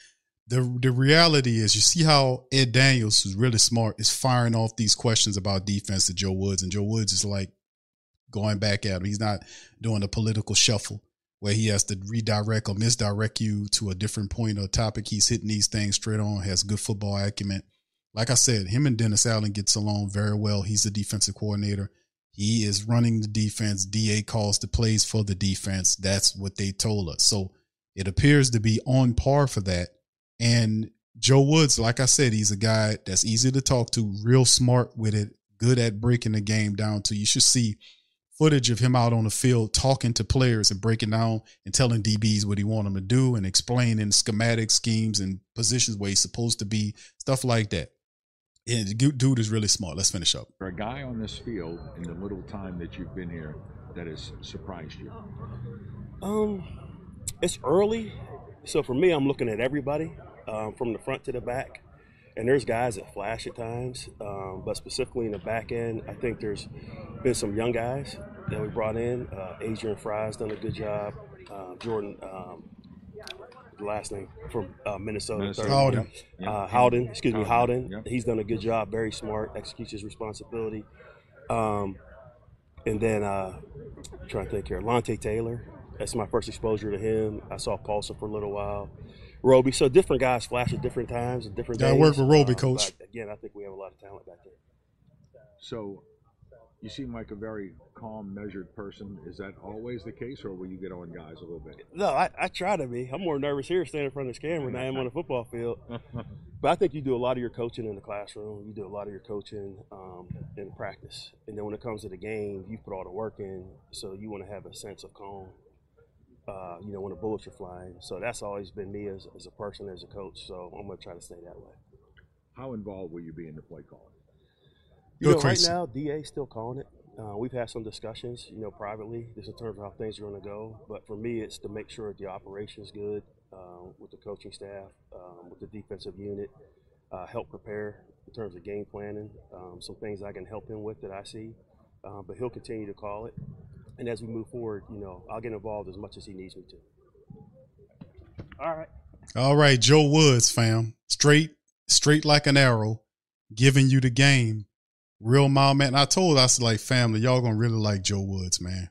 The the reality is, you see how Ed Daniels, who's really smart, is firing off these questions about defense to Joe Woods, and Joe Woods is like going back at him. He's not doing a political shuffle where he has to redirect or misdirect you to a different point or topic. He's hitting these things straight on. Has good football acumen like I said, him and Dennis Allen gets along very well. He's the defensive coordinator. He is running the defense. DA calls the plays for the defense. That's what they told us. So it appears to be on par for that. And Joe Woods, like I said, he's a guy that's easy to talk to, real smart with it, good at breaking the game down to. You should see footage of him out on the field talking to players and breaking down and telling DBs what he want them to do and explaining schematic schemes and positions where he's supposed to be, stuff like that. Yeah, the dude is really smart. Let's finish up.
For a guy on this field in the little time that you've been here that has surprised you?
Um, it's early, so for me, I'm looking at everybody um, from the front to the back. And there's guys that flash at times, um, but specifically in the back end, I think there's been some young guys that we brought in. Uh, Adrian Frye's done a good job. Uh, Jordan, um, the last name from uh, Minnesota,
Minnesota.
Howden.
Yeah.
Uh, Howden, excuse me,
Howden,
Howden.
yeah.
He's done a good job. Very smart, executes his responsibility. Um, and then uh, trying to think here, Alontae Taylor. That's my first exposure to him. I saw Paulson for a little while. Roby. So different guys flash at different times and different
Gotta
days.
work with Roby,
Uh,
coach.
but again, I think we have a lot of talent back there.
So you seem like a very calm, measured person. Is that always the case, or will you get on guys a little bit?
No, I, I try to be. I'm more nervous here standing in front of this camera than I am on the football field. But I think you do a lot of your coaching in the classroom. You do a lot of your coaching um, in practice. And then when it comes to the game, you put all the work in. So you want to have a sense of calm, uh, you know, when the bullets are flying. So that's always been me as, as a person, as a coach. So I'm going to try to stay that way.
How involved will you be in the play calling?
You
Good
know, right now, DA is still calling it. Uh, we've had some discussions, you know, privately, just in terms of how things are going to go. But for me, it's to make sure the operation's good uh, with the coaching staff, um, with the defensive unit, uh, help prepare in terms of game planning, um, some things I can help him with that I see. But he'll continue to call it. And as we move forward, you know, I'll get involved as much as he needs me to.
All right.
All right, Joe Woods, fam. Straight, straight like an arrow, giving you the game. Real mild man. I told us like family, y'all gonna really like Joe Woods, man.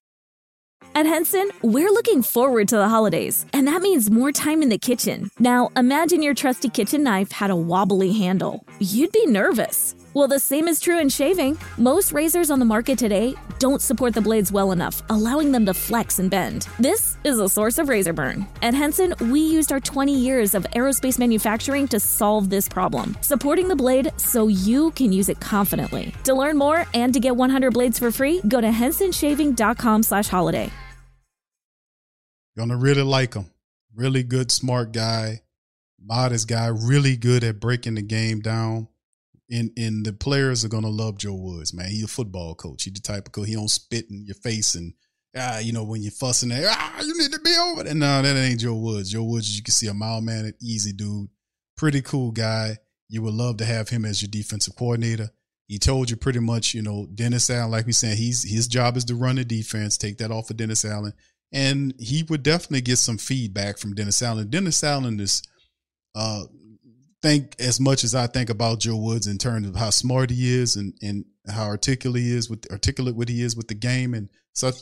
At Henson, we're looking forward to the holidays, and that means more time in the kitchen. Now, imagine your trusty kitchen knife had a wobbly handle. You'd be nervous. Well, the same is true in shaving. Most razors on the market today don't support the blades well enough, allowing them to flex and bend. This is a source of razor burn. At Henson, we used our 20 years of aerospace manufacturing to solve this problem, supporting the blade so you can use it confidently. To learn more and to get 100 blades for free, go to hensonshaving.com/holiday.
Gonna really like him. Really good, smart guy, modest guy, really good at breaking the game down. And and the players are gonna love Joe Woods, man. He's a football coach. He's the type of coach. He don't spit in your face and ah, you know, when you're fussing there, ah, you need to be over there. No, that ain't Joe Woods. Joe Woods, you can see a mild mannered, easy dude, pretty cool guy. You would love to have him as your defensive coordinator. He told you pretty much, you know, Dennis Allen, like we said, he's his job is to run the defense, take that off of Dennis Allen. And he would definitely get some feedback from Dennis Allen. Dennis Allen is uh think as much as I think about Joe Woods in terms of how smart he is and, and how articulate he is with articulate what he is with the game and such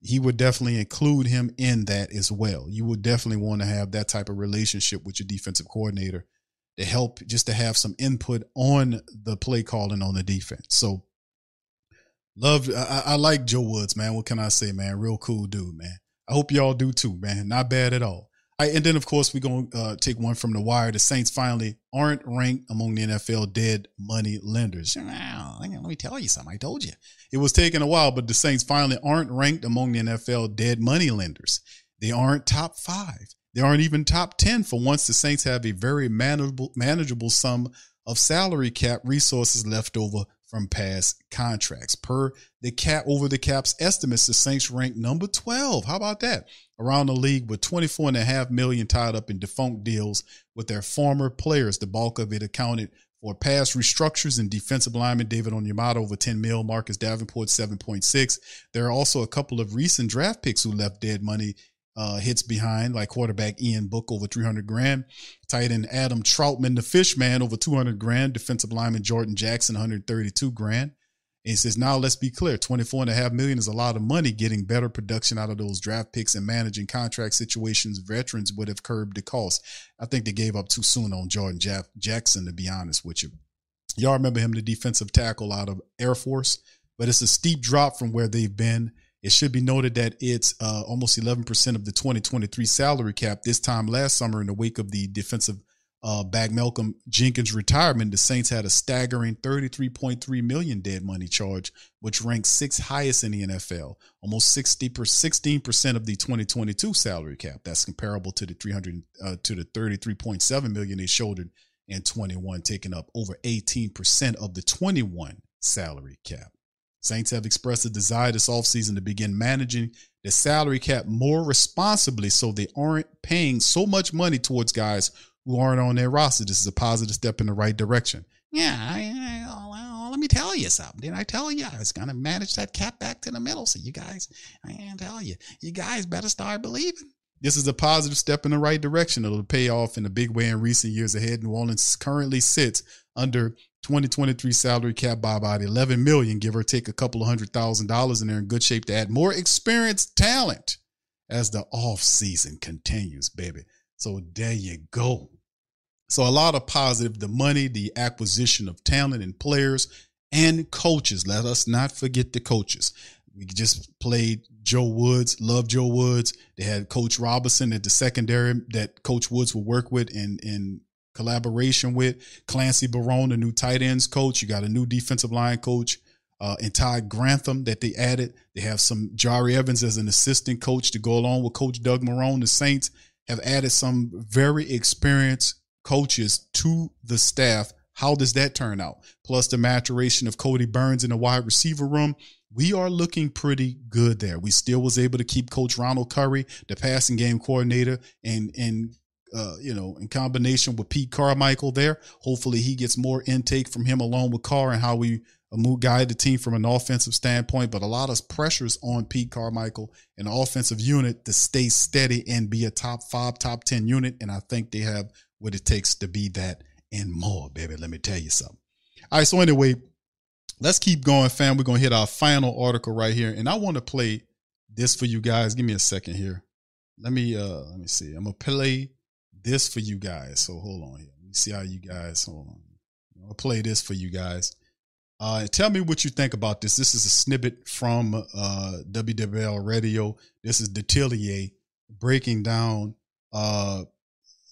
he would definitely include him in that as well. You would definitely want to have that type of relationship with your defensive coordinator to help just to have some input on the play calling on the defense. So love I, I like Joe Woods, man. What can I say, man? Real cool dude, man. I hope y'all do too, man. Not bad at all. And then, of course, we're going to uh, take one from the wire. The Saints finally aren't ranked among the NFL dead money lenders. Let me tell you something. I told you. It was taking a while, but the Saints finally aren't ranked among the NFL dead money lenders. They aren't top five. They aren't even top 10 for once the Saints have a very manageable, manageable sum of salary cap resources left over from past contracts. Per the cap over the cap's estimates, the Saints rank number 12. How about that? Around the league with 24 and a half million tied up in defunct deals with their former players. The bulk of it accounted for past restructures and defensive lineman David Onyemata over 10 mil, Marcus Davenport 7.6. There are also a couple of recent draft picks who left dead money uh, hits behind, like quarterback Ian Book over 300 grand, tight end Adam Trautman, the fish man, over 200 grand, defensive lineman Jordan Jackson, 132 grand. And he says, now let's be clear 24 and a half million is a lot of money getting better production out of those draft picks and managing contract situations. Veterans would have curbed the cost. I think they gave up too soon on Jordan Jack- Jackson, to be honest with you. Y'all remember him, the defensive tackle out of Air Force, but it's a steep drop from where they've been. It should be noted that it's uh, almost 11% of the 2023 salary cap. This time last summer, in the wake of the defensive uh, back Malcolm Jenkins' retirement, the Saints had a staggering 33.3 million dead money charge, which ranks sixth highest in the NFL. Almost 60 per 16% of the 2022 salary cap. That's comparable to the 300 uh, to the 33.7 million they shouldered in 21, taking up over 18% of the 21 salary cap. Saints have expressed a desire this offseason to begin managing the salary cap more responsibly so they aren't paying so much money towards guys aren't on their roster. This is a positive step in the right direction. Yeah, I, I, oh, well, let me tell you something. Did I tell you I was going to manage that cap back to the middle? So you guys, I can tell you, you guys better start believing. This is a positive step in the right direction. It'll pay off in a big way in recent years ahead. New Orleans currently sits under 2023 salary cap by about 11 million, give or take a couple of hundred thousand dollars, and they're in good shape to add more experienced talent as the off season continues, baby. So there you go. So a lot of positive, the money, the acquisition of talent and players and coaches. Let us not forget the coaches. We just played Joe Woods, love Joe Woods. They had Coach Robinson at the secondary that Coach Woods will work with in in collaboration with Clancy Barone, the new tight ends coach. You got a new defensive line coach, uh, and Todd Grantham that they added. They have some Jahri Evans as an assistant coach to go along with Coach Doug Marrone. The Saints have added some very experienced coaches to the staff. How does that turn out? Plus the maturation of Cody Burns in the wide receiver room. We are looking pretty good there. We still was able to keep Coach Ronald Curry, the passing game coordinator, and and uh, you know, in combination with Pete Carmichael there. Hopefully he gets more intake from him along with Carr and how we uh, guide the team from an offensive standpoint. But a lot of pressures on Pete Carmichael and offensive unit to stay steady and be a top five, top 10 unit. And I think they have what it takes to be that and more, baby. Let me tell you something. All right. So anyway, let's keep going, fam. We're to hit our final article right here. And I want to play this for you guys. Give me a second here. Let me uh let me see. I'm gonna play this for you guys. So hold on here. Let me see how you guys hold on. I'll play this for you guys. Uh, tell me what you think about this. This is a snippet from uh, WWL Radio. This is Detillier breaking down, uh,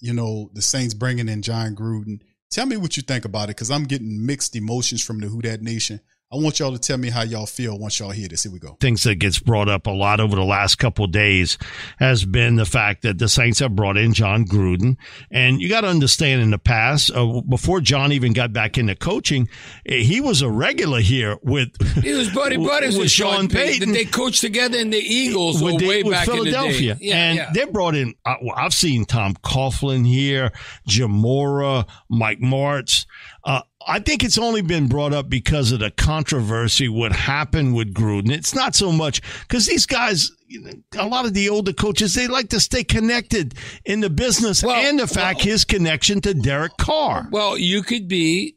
you know, the Saints bringing in Jon Gruden. Tell me what you think about it because I'm getting mixed emotions from the Who That Nation. I want y'all to tell me how y'all feel once y'all hear this. Here we go.
things that gets brought up a lot over the last couple of days has been the fact that the Saints have brought in Jon Gruden. And you got to understand in the past, uh, before Jon even got back into coaching, eh, he was a regular here with
He was buddy buddies with, Sean Payton. They coached together in the Eagles
with,
way
with
back
Philadelphia.
in the day. Yeah,
and
yeah.
they brought in, uh, I've seen Tom Coughlin here, Jim Mora, Mike Martz. Uh, I think it's only been brought up because of the controversy, what happened with Gruden. It's not so much because these guys, a lot of the older coaches, they like to stay connected in the business and the fact his connection to Derek Carr.
Well, you could be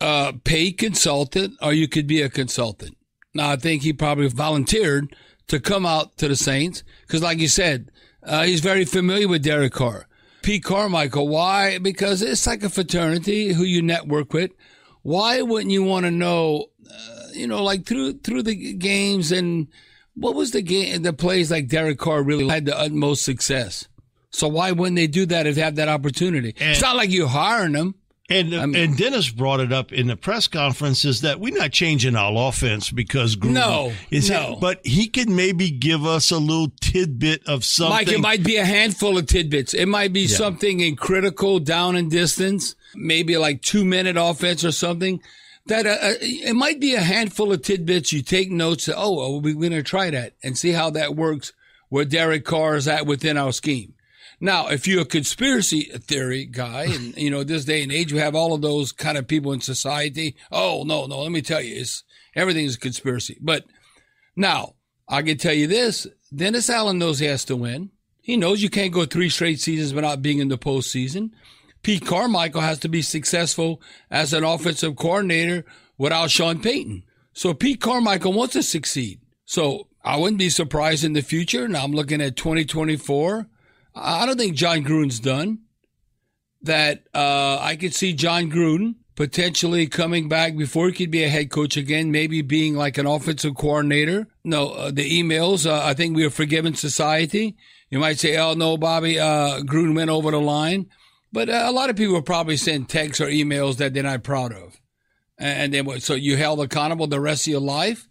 a paid consultant or you could be a consultant. Now, I think he probably volunteered to come out to the Saints because, like you said, uh, he's very familiar with Derek Carr. Pete Carmichael, why? Because it's like a fraternity who you network with. Why wouldn't you want to know, uh, you know, like through through the games and what was the game, the plays like Derek Carr really had the utmost success? So why wouldn't they do that if they have that opportunity? it's not like you're hiring them.
And and Dennis brought it up in the press conference is that we're not changing our offense because Gruden
No,
is
no.
but he could maybe give us a little tidbit of something.
Mike, it might be a handful of tidbits. It might be
Yeah.
something in critical down and distance, maybe like two minute offense or something. That uh, uh, it might be a handful of tidbits. You take notes. That, oh, well, we're going to try that and see how that works. Where Derek Carr is at within our scheme. Now, if you're a conspiracy theory guy, and you know this day and age, you have all of those kind of people in society. Oh no, no, let me tell you, it's everything is a conspiracy. But now I can tell you this: Dennis Allen knows he has to win. He knows you can't go three straight seasons without being in the postseason. Pete Carmichael has to be successful as an offensive coordinator without Sean Payton. So Pete Carmichael wants to succeed. So I wouldn't be surprised in the future. Now I'm looking at 2024. I don't think Jon Gruden's done. That uh, I could see Jon Gruden potentially coming back before he could be a head coach again, maybe being like an offensive coordinator. No, uh, the emails, uh, I think we are forgiven society. You might say, oh, no, Bobby, uh, Gruden went over the line. But uh, a lot of people probably send texts or emails that they're not proud of. And then, so you held accountable the rest of your life.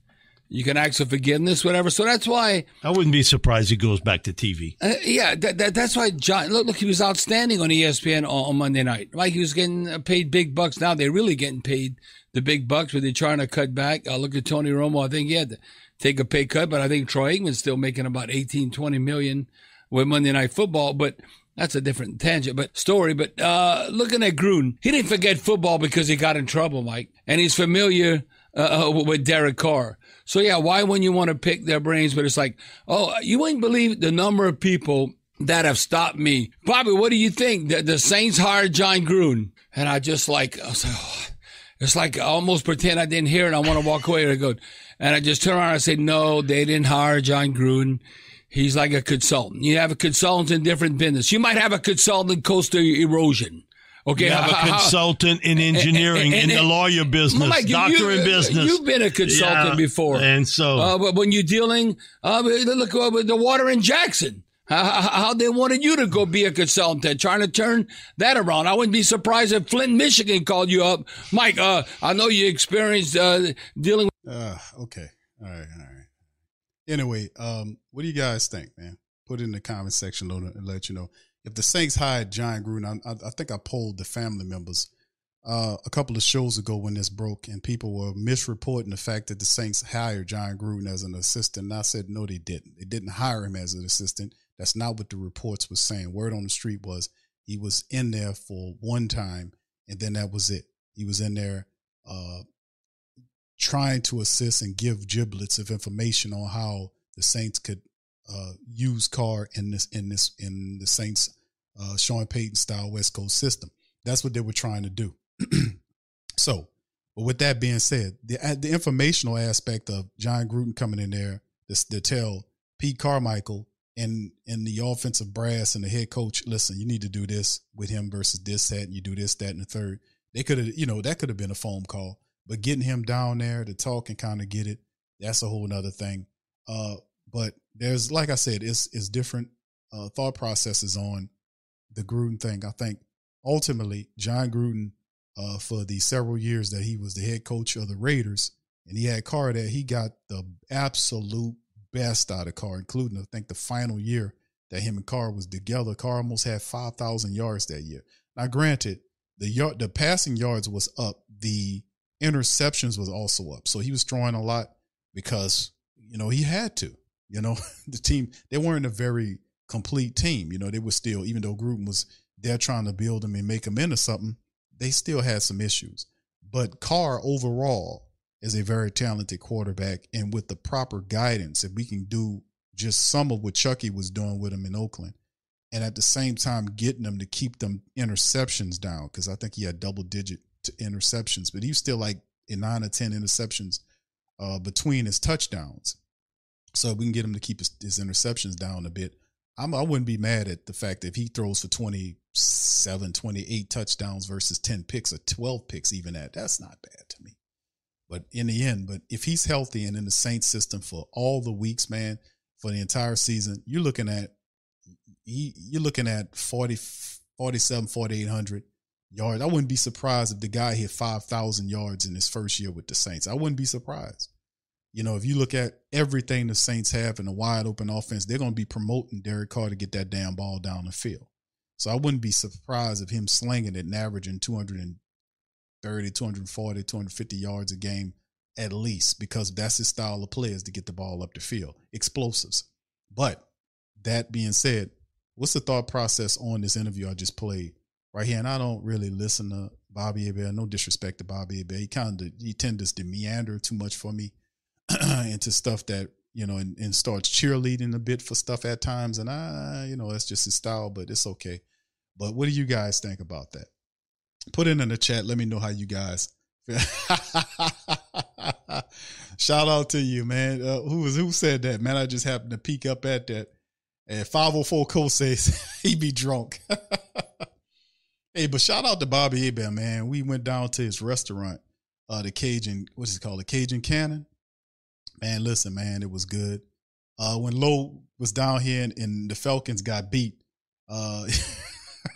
You can ask for forgiveness, whatever. So that's why
I wouldn't be surprised he goes back to TV.
uh, yeah, that, that, that's why Jon. Look, look, he was outstanding on ESPN on, on Monday night. Like he was getting uh, paid big bucks. Now they're really getting paid the big bucks, but they're trying to cut back. Uh, look at Tony Romo. I think he had to take a pay cut, but I think Troy Aikman's still making about 18, 20 million with Monday Night Football. But that's a different tangent, but story. But uh, looking at Gruden, he didn't forget football because he got in trouble, Mike, and he's familiar uh, uh, with Derek Carr. So yeah, why wouldn't you want to pick their brains? But it's like, oh, you wouldn't believe the number of people that have stopped me. Bobby, what do you think? The, the Saints hired Jon Gruden, and I just like, I was like, oh. it's like I almost pretend I didn't hear it. I want to walk away. And I go, and I just turn around and I say, no, they didn't hire Jon Gruden. He's like a consultant. You have a consultant in different business. You might have a consultant in coastal erosion. Okay,
You have a
how- how-
consultant in engineering, in the lawyer business,
Mike, you-
doctor in business.
You've been a consultant
Yeah,
before,
and so
uh, but when you're dealing, uh, look uh, with the water in Jackson. How, how how they wanted you to go be a consultant, trying to turn that around. I wouldn't be surprised if Flint, Michigan, called you up, Mike. Uh, I know you experienced uh, dealing. with
Uh, okay. All right. All right. Anyway, um, what do you guys think, man? Put it in the comment section below and let you know. If the Saints hired Jon Gruden, I, I, think I polled the family members uh, a couple of shows ago when this broke, and people were misreporting the fact that the Saints hired Jon Gruden as an assistant. And I said, no, they didn't. They didn't hire him as an assistant. That's not what the reports were saying. Word on the street was he was in there for one time, and then that was it. He was in there uh, trying to assist and give giblets of information on how the Saints could uh, use Carr in this in this in the Saints uh, Sean Payton style West Coast system. That's what they were trying to do. so, but with that being said, the uh, the informational aspect of Jon Gruden coming in there, to, to tell Pete Carmichael and and the offensive brass and the head coach, listen, you need to do this with him versus this, that, and you do this, that, and the third. They could have, you know, that could have been a phone call. But getting him down there to talk and kind of get it, that's a whole nother thing. Uh, but there's like I said, it's it's different uh, thought processes on the Gruden thing. I think ultimately Jon Gruden, uh, for the several years that he was the head coach of the Raiders, and he had Carr there, he got the absolute best out of Carr, including I think the final year that him and Carr was together. Carr almost had five thousand yards that year. Now, granted, the yard, the passing yards was up, the interceptions was also up, so he was throwing a lot because you know he had to. You know, the team they weren't a very complete team. You know, they were still even though Gruden was there trying to build them and make them into something, they still had some issues. But Carr overall is a very talented quarterback, and with the proper guidance, if we can do just some of what Chucky was doing with him in Oakland, and at the same time getting them to keep them interceptions down, because I think he had double digit interceptions, but he was still like in nine or ten interceptions uh, between his touchdowns. So we can get him to keep his, his interceptions down a bit. I'm, I wouldn't be mad at the fact that if he throws for 27, 28 touchdowns versus 10 picks or 12 picks, even at that's not bad to me. But in the end, but if he's healthy and in the Saints system for all the weeks, man, for the entire season, you're looking at he, you're looking at 40, 47, 4,800 yards. I wouldn't be surprised if the guy hit 5,000 yards in his first year with the Saints. I wouldn't be surprised. You know, if you look at everything the Saints have in a wide open offense, they're going to be promoting Derek Carr to get that damn ball down the field. So I wouldn't be surprised if him slinging it and averaging 230, 240, 250 yards a game at least because that's his style of play is to get the ball up the field, explosives. But that being said, what's the thought process on this interview I just played right here? And I don't really listen to Bobby Hebert. No disrespect to Bobby Hebert. He kind of he tends to meander too much for me into stuff that you know and, and starts cheerleading a bit for stuff at times. And I, you know, that's just his style, but it's okay. But what do you guys think about that? Put it in the chat. Let me know how you guys. Shout out to you, man. Uh, who was who said that, man? I just happened to peek up at that. And 504 Cole says he be drunk. hey, but shout out to Bobby Hebert, man. We went down to his restaurant, uh, the Cajun, what's it called? The Cajun Cannon. Man, listen, man, it was good. Uh, when Lowe was down here and, and the Falcons got beat, uh,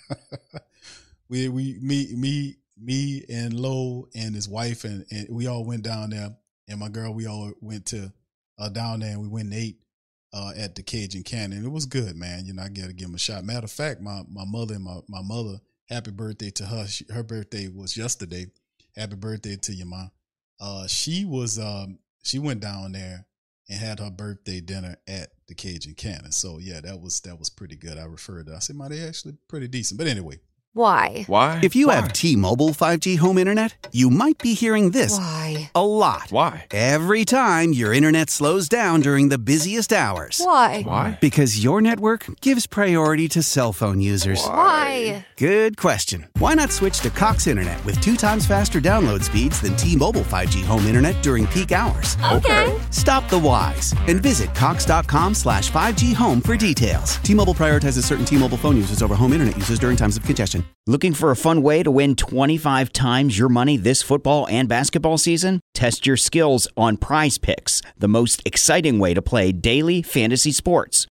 we we me me me and Lowe and his wife and, and we all went down there and my girl we all went to uh, down there and we went and ate uh, at the Cajun Cannon. It was good, man. You know, I got to give him a shot. Matter of fact, my my mother and my my mother, happy birthday to her. She, her birthday was yesterday. Happy birthday to your mom. Uh, she was um she went down there and had her birthday dinner at the Cajun Cannon. So yeah, that was that was pretty good. I referred to. I said, "My, they actually pretty decent." But anyway,
Why?
Why? If you have T-Mobile 5G home internet, you might be hearing this
Why?
a lot.
Why?
Every time your internet slows down during the busiest hours. Why?
Why?
Because your network gives priority to cell phone users.
Why?
Good question. Why not switch to Cox Internet with two times faster download speeds than T-Mobile 5G home internet during peak hours?
Okay.
Stop the whys and visit cox.com slash 5G home for details. T-Mobile prioritizes certain T-Mobile phone users over home internet users during times of congestion.
Looking for a fun way to win 25 times your money this football and basketball season? Test your skills on Prize Picks, the most exciting way to play daily fantasy sports.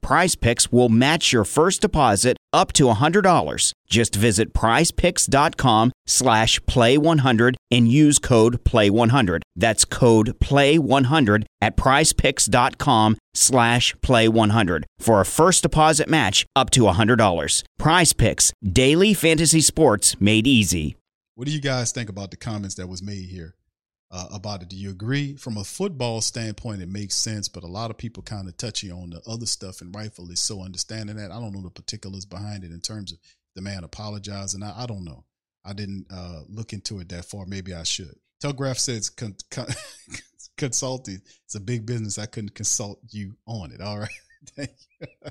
Prize Picks will match your first deposit up to $100. Just visit prizepicks.com slash play100 and use code play100. That's code play100 at prizepicks.com slash play100 for a first deposit match up to $100. Prize Picks, daily fantasy sports made easy.
what do you guys think about the comments that was made here uh, about it. Do you agree? From a football standpoint, it makes sense, but a lot of people kind of touchy on the other stuff, and rightfully so. Understanding that, I don't know the particulars behind it in terms of the man apologizing. I, I don't know. I didn't uh, look into it that far. Maybe I should. Telegraph says con- con- consulting. It's a big business. I couldn't consult you on it. All right. Thank you.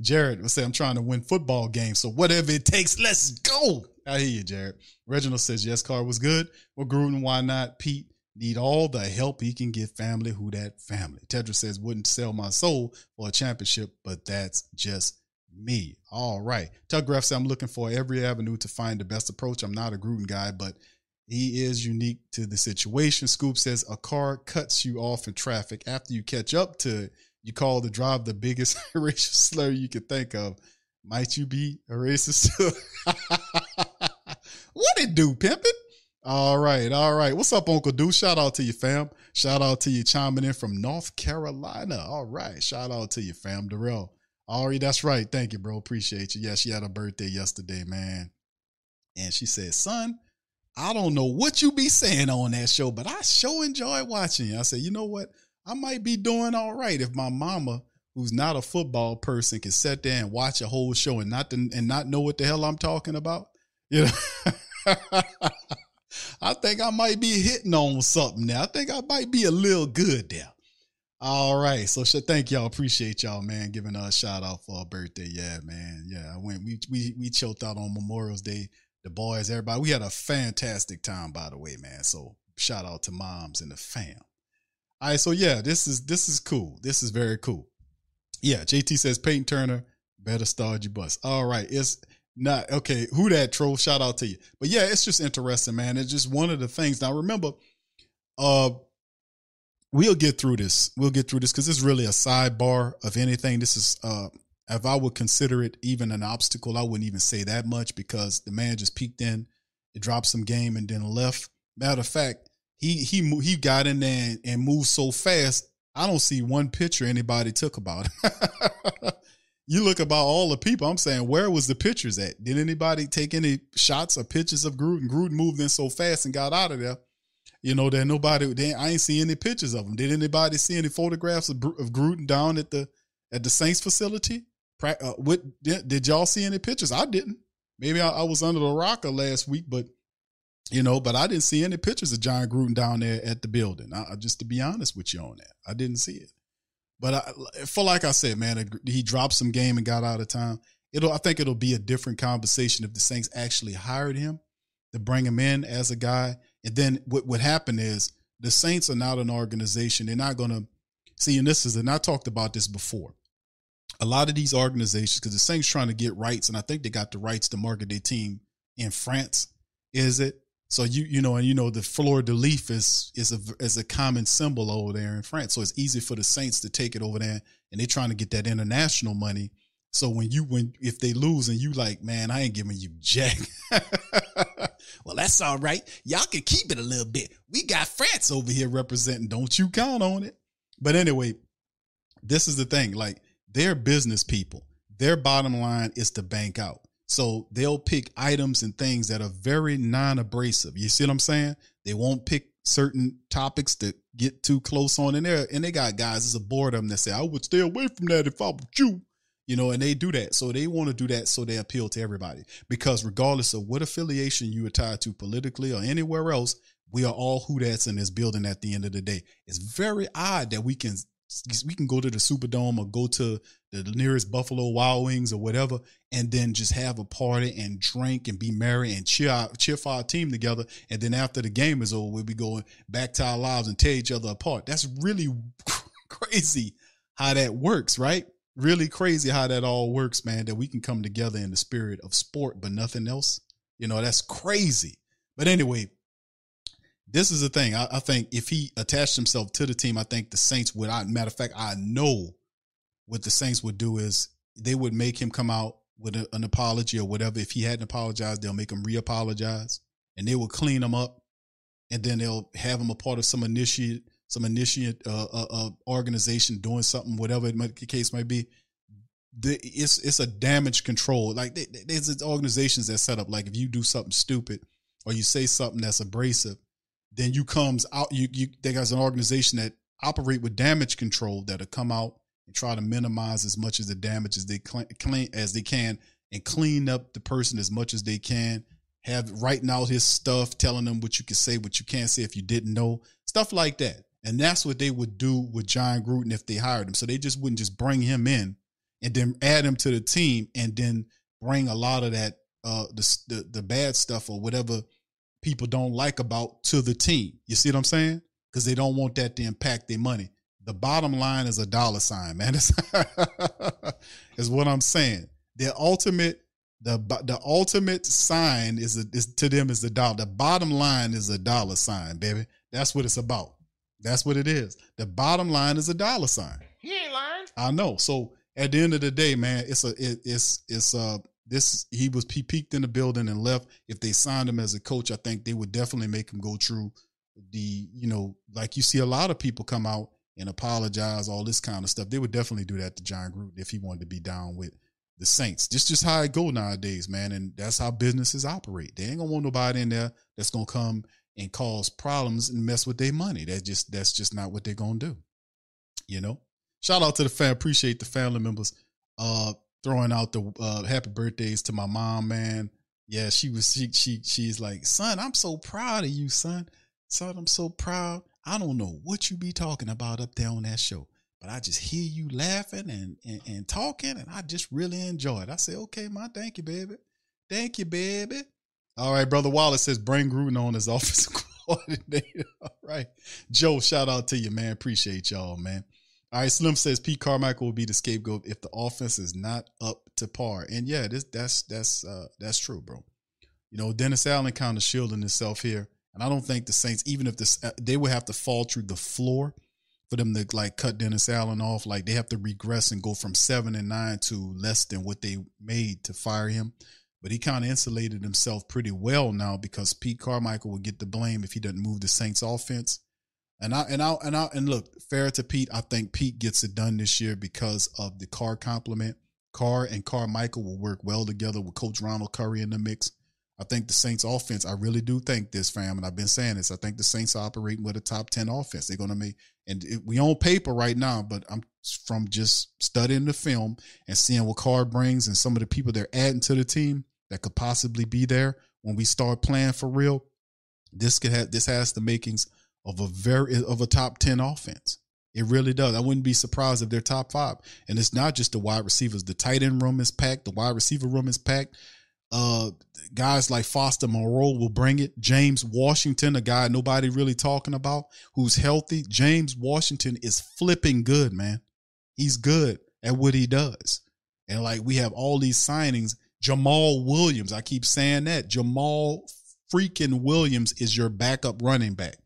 Jared will say, I'm trying to win football games. So whatever it takes, let's go. I hear you, Jared. Reginald says, yes, Carr was good. Well, Gruden, why not? Pete need all the help he can get family who that family. Tedra says, wouldn't sell my soul for a championship, but that's just me. All right. Telegraph says, I'm looking for every avenue to find the best approach. I'm not a Gruden guy, but he is unique to the situation. Scoop says, a car cuts you off in traffic. After you catch up to it, you call the drive the biggest racial slur you could think of. Might you be a racist? what it do, pimpin'? All right, all right. What's up, Uncle Do? Shout out to you, fam. Shout out to you chiming in from North Carolina. All right. Shout out to you, fam. Darrell. Ari, that's right. Thank you, bro. Appreciate you. Yeah, she had a birthday yesterday, man. And she said, son, I don't know what you be saying on that show, but I sure enjoy watching you. I said, you know what? I might be doing all right if my mama, who's not a football person, can sit there and watch a whole show and not to, and not know what the hell I'm talking about. You know, I think I might be hitting on something now. I think I might be a little good there. All right, so sh- thank y'all. Appreciate y'all, man, giving us a shout out for our birthday. Yeah, man. Yeah, I went. We we we chilled out on Memorial's Day. The boys, everybody. We had a fantastic time, by the way, man. So shout out to moms and the fam. All right, so yeah, this is this is cool. This is very cool. Yeah, JT says Payton Turner better start your bus. All right, it's not okay. Who that troll? Shout out to you. But yeah, it's just interesting, man. It's just one of the things. Now remember, uh, we'll get through this. We'll get through this because it's really a sidebar of anything. This is uh, if I would consider it even an obstacle, I wouldn't even say that much because the man just peeked in, it dropped some game and then left. Matter of fact, he he he got in there and, and moved so fast. I don't see one picture anybody took about it. you look about all the people. I'm saying, where was the pictures at? Did anybody take any shots or pictures of Gruden? Gruden moved in so fast and got out of there. You know, that nobody. They, I ain't see any pictures of him. Did anybody see any photographs of, Gruden down at the at the Saints facility? Uh, what did, did y'all see any pictures? I didn't. Maybe I, I was under the rocker last week, but you know, but I didn't see any pictures of Jon Gruden down there at the building. I- just to be honest with you on that, I didn't see it. But I, for like I said, man, he dropped some game and got out of town. It'll, I think it'll be a different conversation if the Saints actually hired him to bring him in as a guy. And then what would happen is the Saints are not an organization. They're not going to see. And this is, and I talked about this before. A lot of these organizations, because the Saints trying to get rights, and I think they got the rights to market their team in France. Is it? So you you know, and you know the fleur de lis is is a is a common symbol over there in France. So it's easy for the Saints to take it over there, and they're trying to get that international money. So when you when if they lose and you like, man, I ain't giving you jack. well, that's all right. Y'all can keep it a little bit. We got France over here representing. Don't you count on it. But anyway, this is the thing. Like they're business people. Their bottom line is to bank out. So they'll pick items and things that are very non-abrasive. You see what I'm saying? They won't pick certain topics that get too close on in there. And they got guys, there's a them that say, I would stay away from that if I were you. You know, and they do that. So they want to do that so they appeal to everybody. Because regardless of what affiliation you are tied to politically or anywhere else, we are all who that's in this building at the end of the day. It's very odd that we can we can go to the Superdome or go to the nearest Buffalo Wild Wings or whatever, and then just have a party and drink and be merry and cheer our, cheer for our team together. And then after the game is over, we'll be going back to our lives and tear each other apart. That's really crazy how that works, right? Really crazy how that all works, man. That we can come together in the spirit of sport, but nothing else. You know, that's crazy. But anyway, this is the thing. I, I think if he attached himself to the team, I think the Saints would. I, matter of fact, I know what the Saints would do is they would make him come out with a, an apology or whatever. If he hadn't apologized, they'll make him re-apologize, and they will clean him up, and then they'll have him a part of some initiate, some initiate uh, uh, uh, organization doing something, whatever it might, the case might be. The, it's it's a damage control. Like they, they- there's organizations that set up like if you do something stupid or you say something that's abrasive, then you comes out. You you they got an organization that operate with damage control that'll come out and try to minimize as much as the damage as they clean, clean as they can and clean up the person as much as they can. Have writing out his stuff, telling them what you can say, what you can't say if you didn't know, stuff like that. And that's what they would do with Jon Gruden if they hired him. So they just wouldn't just bring him in and then add him to the team and then bring a lot of that uh the the, the bad stuff or whatever people don't like about to the team. You see what I'm saying? Because they don't want that to impact their money. The bottom line is a dollar sign, man. That's is what I'm saying. The ultimate the the ultimate sign is, a, is to them is the dollar. The bottom line is a dollar sign, baby. That's what it's about. That's what it is. The bottom line is a dollar sign.
He ain't lying.
I know. So at the end of the day, man, it's a it, it's it's uh this he was he peaked in the building and left. If they signed him as a coach, I think they would definitely make him go through the you know like you see a lot of people come out and apologize, all this kind of stuff. They would definitely do that to Jon Gruden if he wanted to be down with the Saints. Just just how it go nowadays, man, and that's how businesses operate. They ain't gonna want nobody in there that's gonna come and cause problems and mess with their money. That just that's just not what they're gonna do. You know. Shout out to the fan. Appreciate the family members. Uh, throwing out the uh, happy birthdays to my mom, man. Yeah, she was she she she's like, son, I'm so proud of you, son. Son, I'm so proud. I don't know what you be talking about up there on that show, but I just hear you laughing and and, and talking, and I just really enjoy it. I say, okay, ma, thank you, baby. Thank you, baby. All right, brother Wallace says bring Gruden on as offensive coordinator. All right, Joe, shout out to you, man. Appreciate y'all, man. All right, Slim says Pete Carmichael will be the scapegoat if the offense is not up to par. And yeah, this that's that's uh that's true, bro. You know, Dennis Allen kind of shielding himself here, and I don't think the Saints, even if this, uh, they would have to fall through the floor for them to like cut Dennis Allen off. Like they have to regress and go from seven and nine to less than what they made to fire him. But he kind of insulated himself pretty well now because Pete Carmichael will get the blame if he doesn't move the Saints offense. And I and I and I and look, fair to Pete, I think Pete gets it done this year because of the Carr compliment. Carr and Carmichael will work well together with Coach Ronald Curry in the mix. I think the Saints offense, I really do think this, fam, and I've been saying this. I think the Saints are operating with a top 10 offense. They're going to make, and it, we on paper right now, but I'm from just studying the film and seeing what Carr brings and some of the people they're adding to the team that could possibly be there when we start playing for real. This could have, this has the makings of a very, of a top 10 offense. It really does. I wouldn't be surprised if they're top five. And it's not just the wide receivers. The tight end room is packed. The wide receiver room is packed. Uh, guys like Foster Moreau will bring it. James Washington, a guy nobody really talking about, who's healthy. James Washington is flipping good, man. He's good at what he does. And like we have all these signings. Jamaal Williams, I keep saying that. Jamaal freaking Williams is your backup running back.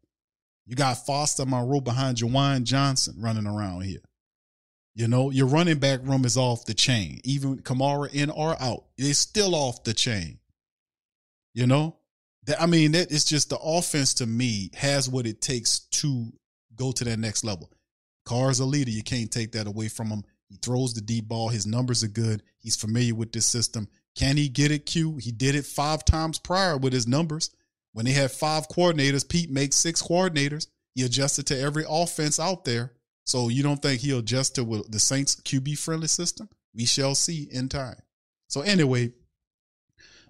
You got Foster Moreau behind Juwan Johnson running around here. You know, your running back room is off the chain. Even Kamara in or out, it's still off the chain. You know, that I mean, that it's just the offense to me has what it takes to go to that next level. Carr's a leader. You can't take that away from him. He throws the deep ball. His numbers are good. He's familiar with this system. Can he get it, Q? He did it five times prior with his numbers. When they had five coordinators, Pete makes six coordinators. He adjusted to every offense out there. So you don't think he'll adjust to the Saints QB friendly system? We shall see in time. So anyway,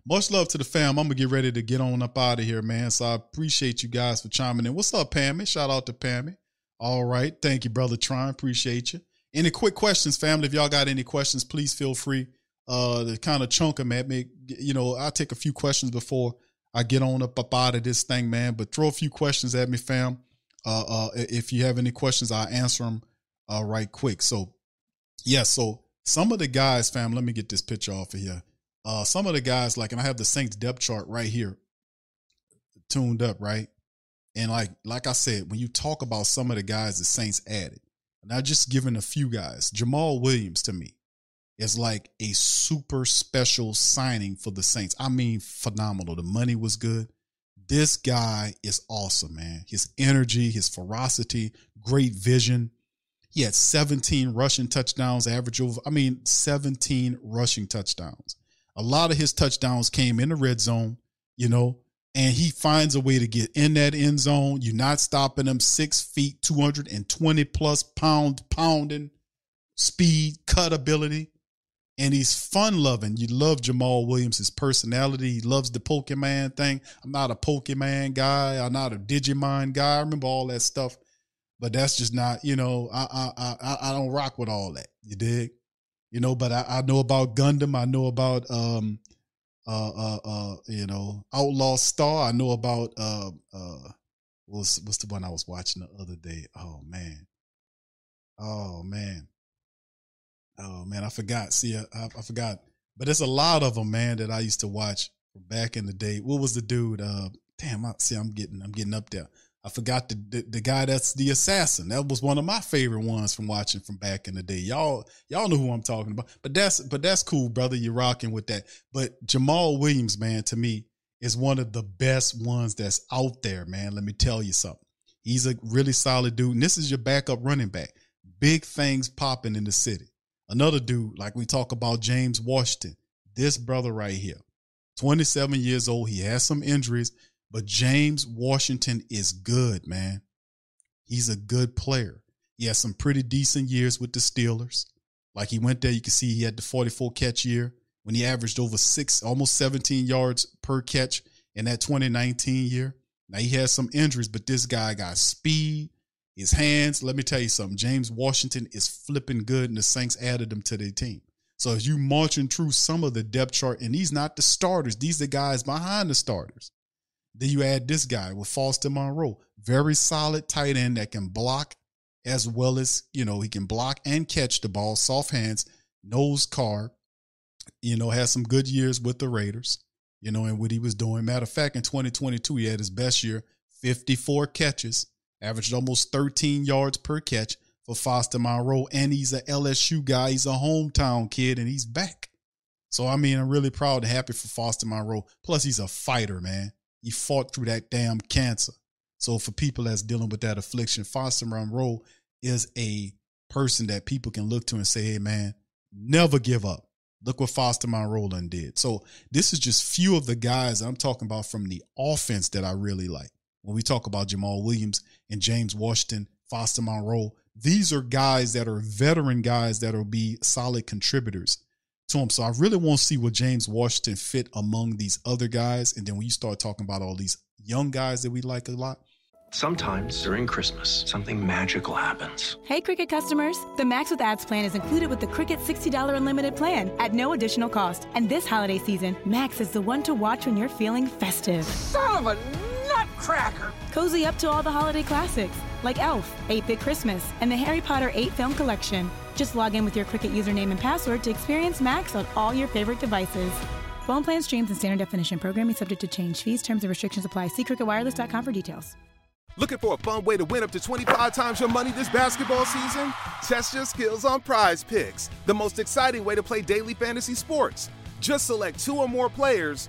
much love to the fam. I'm gonna get ready to get on up out of here, man. So I appreciate you guys for chiming in. What's up, Pammy? Shout out to Pammy. All right, thank you, brother Tron. Appreciate you. Any quick questions, family? If y'all got any questions, please feel free uh to kind of chunk them at me. You know, I'll take a few questions before I get on up, up out of this thing, man. But throw a few questions at me, fam. Uh, uh, if you have any questions, I'll answer them uh, right quick. So, yeah, so some of the guys, fam, let me get this picture off of here. Uh, some of the guys, like, and I have the Saints depth chart right here, tuned up, right? And like, like I said, when you talk about some of the guys the Saints added, not just giving a few guys, Jamaal Williams to me is like a super special signing for the Saints. I mean, phenomenal. The money was good. This guy is awesome, man. His energy, his ferocity, great vision. He had 17 rushing touchdowns, average over, I mean, 17 rushing touchdowns. A lot of his touchdowns came in the red zone, you know, and he finds a way to get in that end zone. You're not stopping him. Six feet, 220 plus pound pounding speed, cut ability. And he's fun loving. You love Jamaal Williams, personality. He loves the Pokemon thing. I'm not a Pokemon guy. I'm not a Digimon guy. I remember all that stuff, but that's just not, you know, I I I, I don't rock with all that. You dig? You know, but I, I know about Gundam. I know about um uh uh uh you know Outlaw Star. I know about uh uh what's what's the one I was watching the other day? Oh man. Oh man. Oh man, I forgot. See, I, I, forgot. But it's a lot of them, man, that I used to watch back in the day. What was the dude? Uh, damn, I see. I'm getting, I'm getting up there. I forgot the, the the guy that's the assassin. That was one of my favorite ones from watching from back in the day. Y'all, y'all know who I'm talking about. But that's, but that's cool, brother. You're rocking with that. But Jamaal Williams, man, to me is one of the best ones that's out there, man. Let me tell you something. He's a really solid dude, and this is your backup running back. Big things popping in the city. Another dude, like we talk about James Washington, this brother right here, 27 years old. He has some injuries, but James Washington is good, man. He's a good player. He has some pretty decent years with the Steelers. Like he went there, you can see he had the 44 catch year when he averaged over six, almost 17 yards per catch in that 2019 year. Now he has some injuries, but this guy got speed, his hands. Let me tell you something. James Washington is flipping good, and the Saints added him to their team. So as you marching through some of the depth chart, and these not the starters, these the guys behind the starters. Then you add this guy with Foster Moreau, very solid tight end that can block as well as you know he can block and catch the ball, soft hands, nose car. You know, has some good years with the Raiders. You know, and what he was doing. Matter of fact, in 2022, he had his best year, 54 catches, averaged almost 13 yards per catch for Foster Moreau. And he's a LSU guy. He's a hometown kid, and he's back. So I mean, I'm really proud and happy for Foster Moreau. Plus, he's a fighter, man. He fought through that damn cancer. So for people that's dealing with that affliction, Foster Moreau is a person that people can look to and say, hey man, never give up. Look what Foster Moreau did. So this is just few of the guys I'm talking about from the offense that I really like. When we talk about Jamaal Williams and James Washington, Foster Moreau, these are guys that are veteran guys that will be solid contributors to him. So I really want to see what James Washington fit among these other guys. And then when you start talking about all these young guys that we like a lot,
Sometimes during Christmas, something magical happens.
Hey, Cricket customers! The Max with Ads plan is included with the Cricket $60 unlimited plan at no additional cost. And this holiday season, Max is the one to watch when you're feeling festive.
Son of a nutcracker!
Cozy up to all the holiday classics like Elf, 8 Bit Christmas, and the Harry Potter 8 film collection. Just log in with your Cricket username and password to experience Max on all your favorite devices. Phone plan streams and standard definition programming subject to change. Fees, terms, and restrictions apply. See cricketwireless.com for details.
Looking for a fun way to win up to 25 times your money this basketball season? Test your skills on Prize Picks, the most exciting way to play daily fantasy sports. Just select two or more players,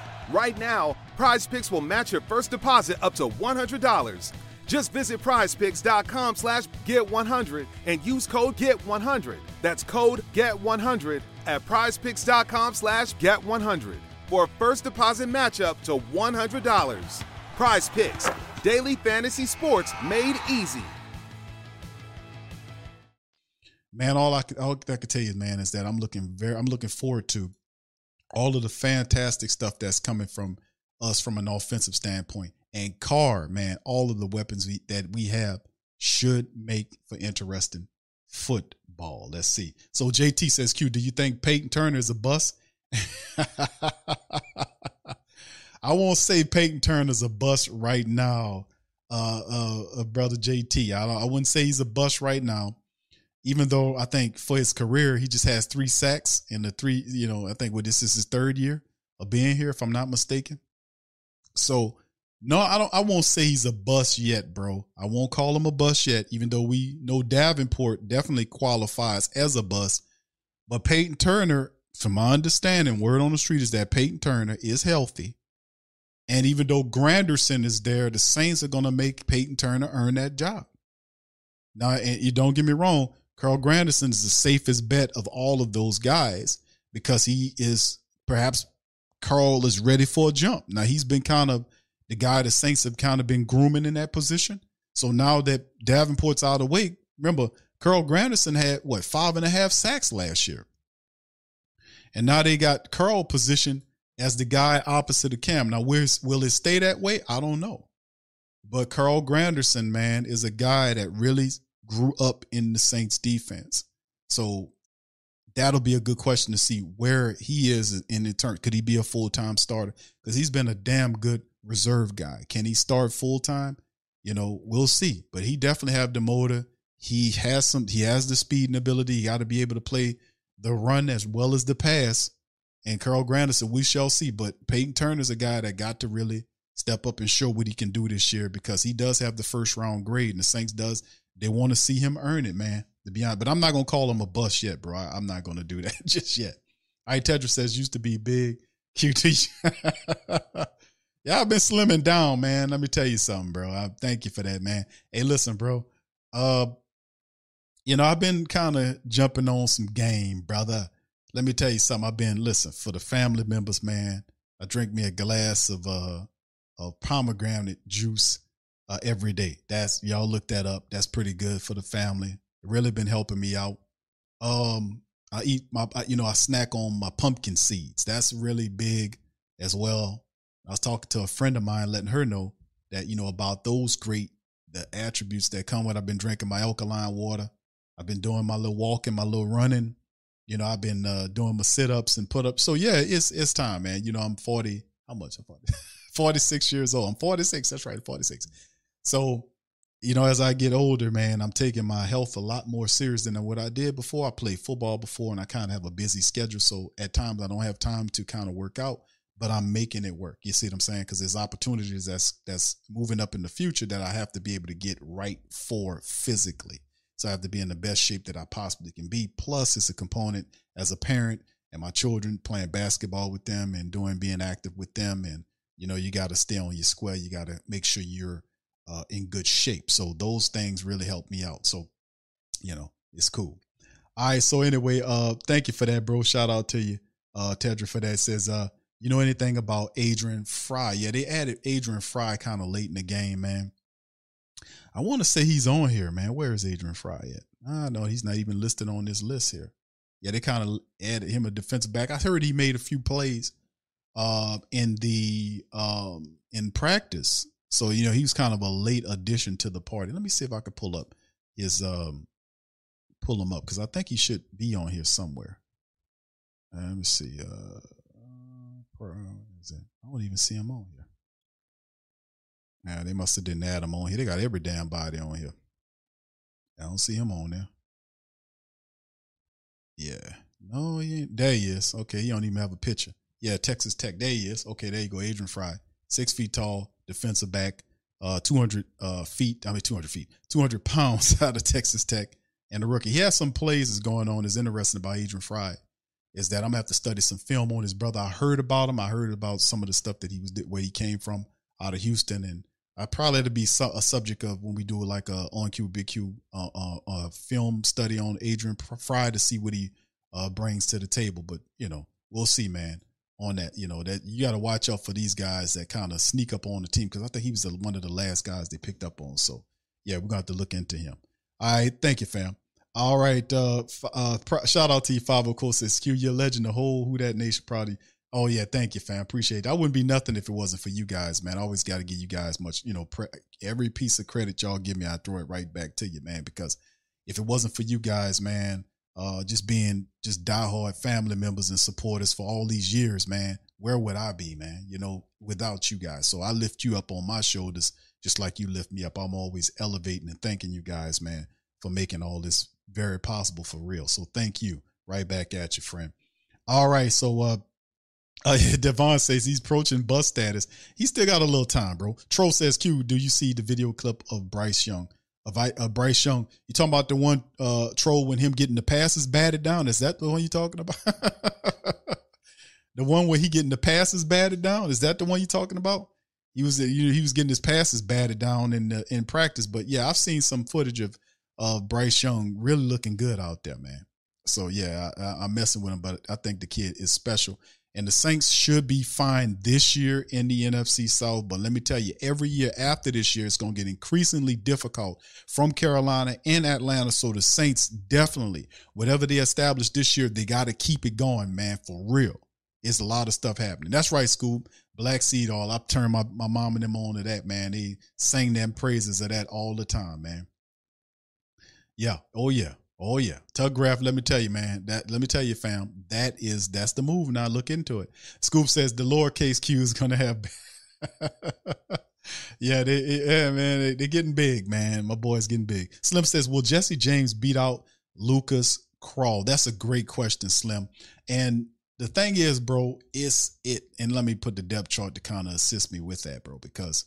Right now, Prize Picks will match your first deposit up to $100. Just visit prizepicks.com slash get100 and use code GET100. That's code GET100 at prizepicks.com slash get100 for a first deposit matchup to $100. Prize Picks, daily fantasy sports made easy.
man, all I all I could tell you, man, is that I'm looking very I'm looking forward to all of the fantastic stuff that's coming from us from an offensive standpoint. And Carr, man, all of the weapons we, that we have should make for interesting football. Let's see. So JT says, Q, do you think Payton Turner is a bust? I won't say Payton Turner's a bust right now, uh, uh, uh brother JT. I, I wouldn't say he's a bust right now, even though I think for his career he just has three sacks in the three. You know, I think what this is his third year of being here, if I'm not mistaken. So No, I don't. I won't say he's a bust yet, bro. I won't call him a bust yet, even though we know Davenport definitely qualifies as a bust. But Payton Turner, from my understanding, word on the street is that Payton Turner is healthy. And even though Granderson is there, the Saints are going to make Payton Turner earn that job. Now, and you don't get me wrong, Carl Granderson is the safest bet of all of those guys because he is perhaps Carl is ready for a jump. Now he's been kind of the guy the Saints have kind of been grooming in that position. So now that Davenport's out of the way, remember Carl Granderson had what five and a half sacks last year, and now they got Carl positioned as the guy opposite of Cam. Now, where's will it stay that way? I don't know. But Carl Granderson, man, is a guy that really grew up in the Saints defense. So that'll be a good question to see where he is in the turn. Could he be a full time starter? Because he's been a damn good reserve guy. Can he start full time? You know, we'll see. But he definitely have the motor. He has some. He has the speed and ability. He got to be able to play the run as well as the pass. And Carl Granderson, we shall see. But Payton Turner's a guy that got to really step up and show what he can do this year because he does have the first round grade, and the Saints does. They want to see him earn it, man. To be honest, but I'm not gonna call him a bust yet, bro. I, am not gonna do that just yet. I Tedra says used to be big. QT. yeah, I've been slimming down, man. Let me tell you something, bro. I thank you for that, man. Hey, listen, bro. Uh, you know, I've been kind of jumping on some game, brother. Let me tell you something. I've been listen for the family members, man. I drink me a glass of uh of pomegranate juice uh, every day. That's y'all look that up. That's pretty good for the family. Really been helping me out. Um, I eat my, you know, I snack on my pumpkin seeds. That's really big as well. I was talking to a friend of mine, letting her know that you know about those great the attributes that come with. I've been drinking my alkaline water. I've been doing my little walking, my little running. You know, I've been uh, doing my sit ups and put ups. So yeah, it's it's time, man. You know, I'm 40. How much? I'm 40. 46 years old. I'm 46. That's right, 46. So, you know, as I get older, man, I'm taking my health a lot more serious than what I did before. I played football before and I kind of have a busy schedule. So at times I don't have time to kind of work out, but I'm making it work. You see what I'm saying? Because there's opportunities that's that's moving up in the future that I have to be able to get right for physically. So I have to be in the best shape that I possibly can be. Plus, it's a component as a parent and my children playing basketball with them and doing being active with them and you know you got to stay on your square you got to make sure you're uh, in good shape. So those things really help me out. So you know it's cool. All right so anyway uh thank you for that bro. Shout out to you uh tedra for that says uh you know anything about adrian frye? Yeah they added adrian frye kind of late in the game man. I want to say he's on here man. Where is adrian frye at? I know he's not even listed on this list here. Yeah they kind of added him a defensive back. I heard he made a few plays uh, in the um, in practice. So you know he was kind of a late addition to the party. Let me see if I could pull up his um, pull him up because I think he should be on here somewhere. Uh, let me see. Uh, where is it? I don't even see him on here. Yeah, they must have didn't add him on here. They got every damn body on here. I don't see him on there. Yeah. No, he ain't. There he is. Okay, he don't even have a picture. Yeah, Texas Tech. There he is. Okay, there you go. Adrian Frye, six feet tall, defensive back, uh, 200 uh, feet. I mean, 200 feet, 200 pounds out of Texas Tech, and a rookie. He has some plays that's going on. Is interesting about Adrian Frye is that I'm gonna have to study some film on his brother. I heard about him. I heard about some of the stuff that he was where he came from out of Houston, and I probably had to be su- a subject of when we do like a on Q Big Q uh, uh, uh, film study on Adrian Frye to see what he uh, brings to the table. But you know, we'll see, man on that. You know that you got to watch out for these guys that kind of sneak up on the team because I think he was one of the last guys they picked up on. So yeah, we're gonna have to look into him. All right, thank you, fam. All right, uh, uh shout out to you, Five of course. Says Q, your legend, the whole Who That Nation probably. Oh yeah, thank you, fam. Appreciate it. I wouldn't be nothing if it wasn't for you guys, man. I always got to give you guys much, you know, pre- every piece of credit y'all give me, I throw it right back to you, man. Because if it wasn't for you guys, man, uh, just being just diehard family members and supporters for all these years, man, where would I be, man? You know, without you guys. So I lift you up on my shoulders, just like you lift me up. I'm always elevating and thanking you guys, man, for making all this very possible for real. So thank you. Right back at you, friend. All right. So uh Uh, Devon says he's approaching bus status. He still got a little time, bro. Troll says, Q, do you see the video clip of Bryce Young? Of uh, Bryce Young. You talking about the one uh, troll when him getting the passes batted down? Is that the one you talking about? the one where he getting the passes batted down? Is that the one you talking about? He was you know, he was getting his passes batted down in the, in practice. But yeah, I've seen some footage of of Bryce Young really looking good out there, man. So yeah, I, I, I'm messing with him, but I think the kid is special. And the Saints should be fine this year in the NFC South. But let me tell you, every year after this year, it's going to get increasingly difficult from Carolina and Atlanta. So the Saints definitely, whatever they establish this year, they got to keep it going, man, for real. It's a lot of stuff happening. That's right, Scoop. Black Seed All. I turn my, my mom and them on to that, man. They sing them praises of that all the time, man. Yeah. Oh, yeah. Oh yeah, Tug Graph. Let me tell you, man. That let me tell you, fam. That is that's the move. Now look into it. Scoop says the lowercase q is gonna have. yeah, they yeah man. They, they're getting big, man. My boy's getting big. Slim says, will Jesse James beat out Lucas Krull? That's a great question, Slim. And the thing is, bro, it's it. And let me put the depth chart to kind of assist me with that, bro, because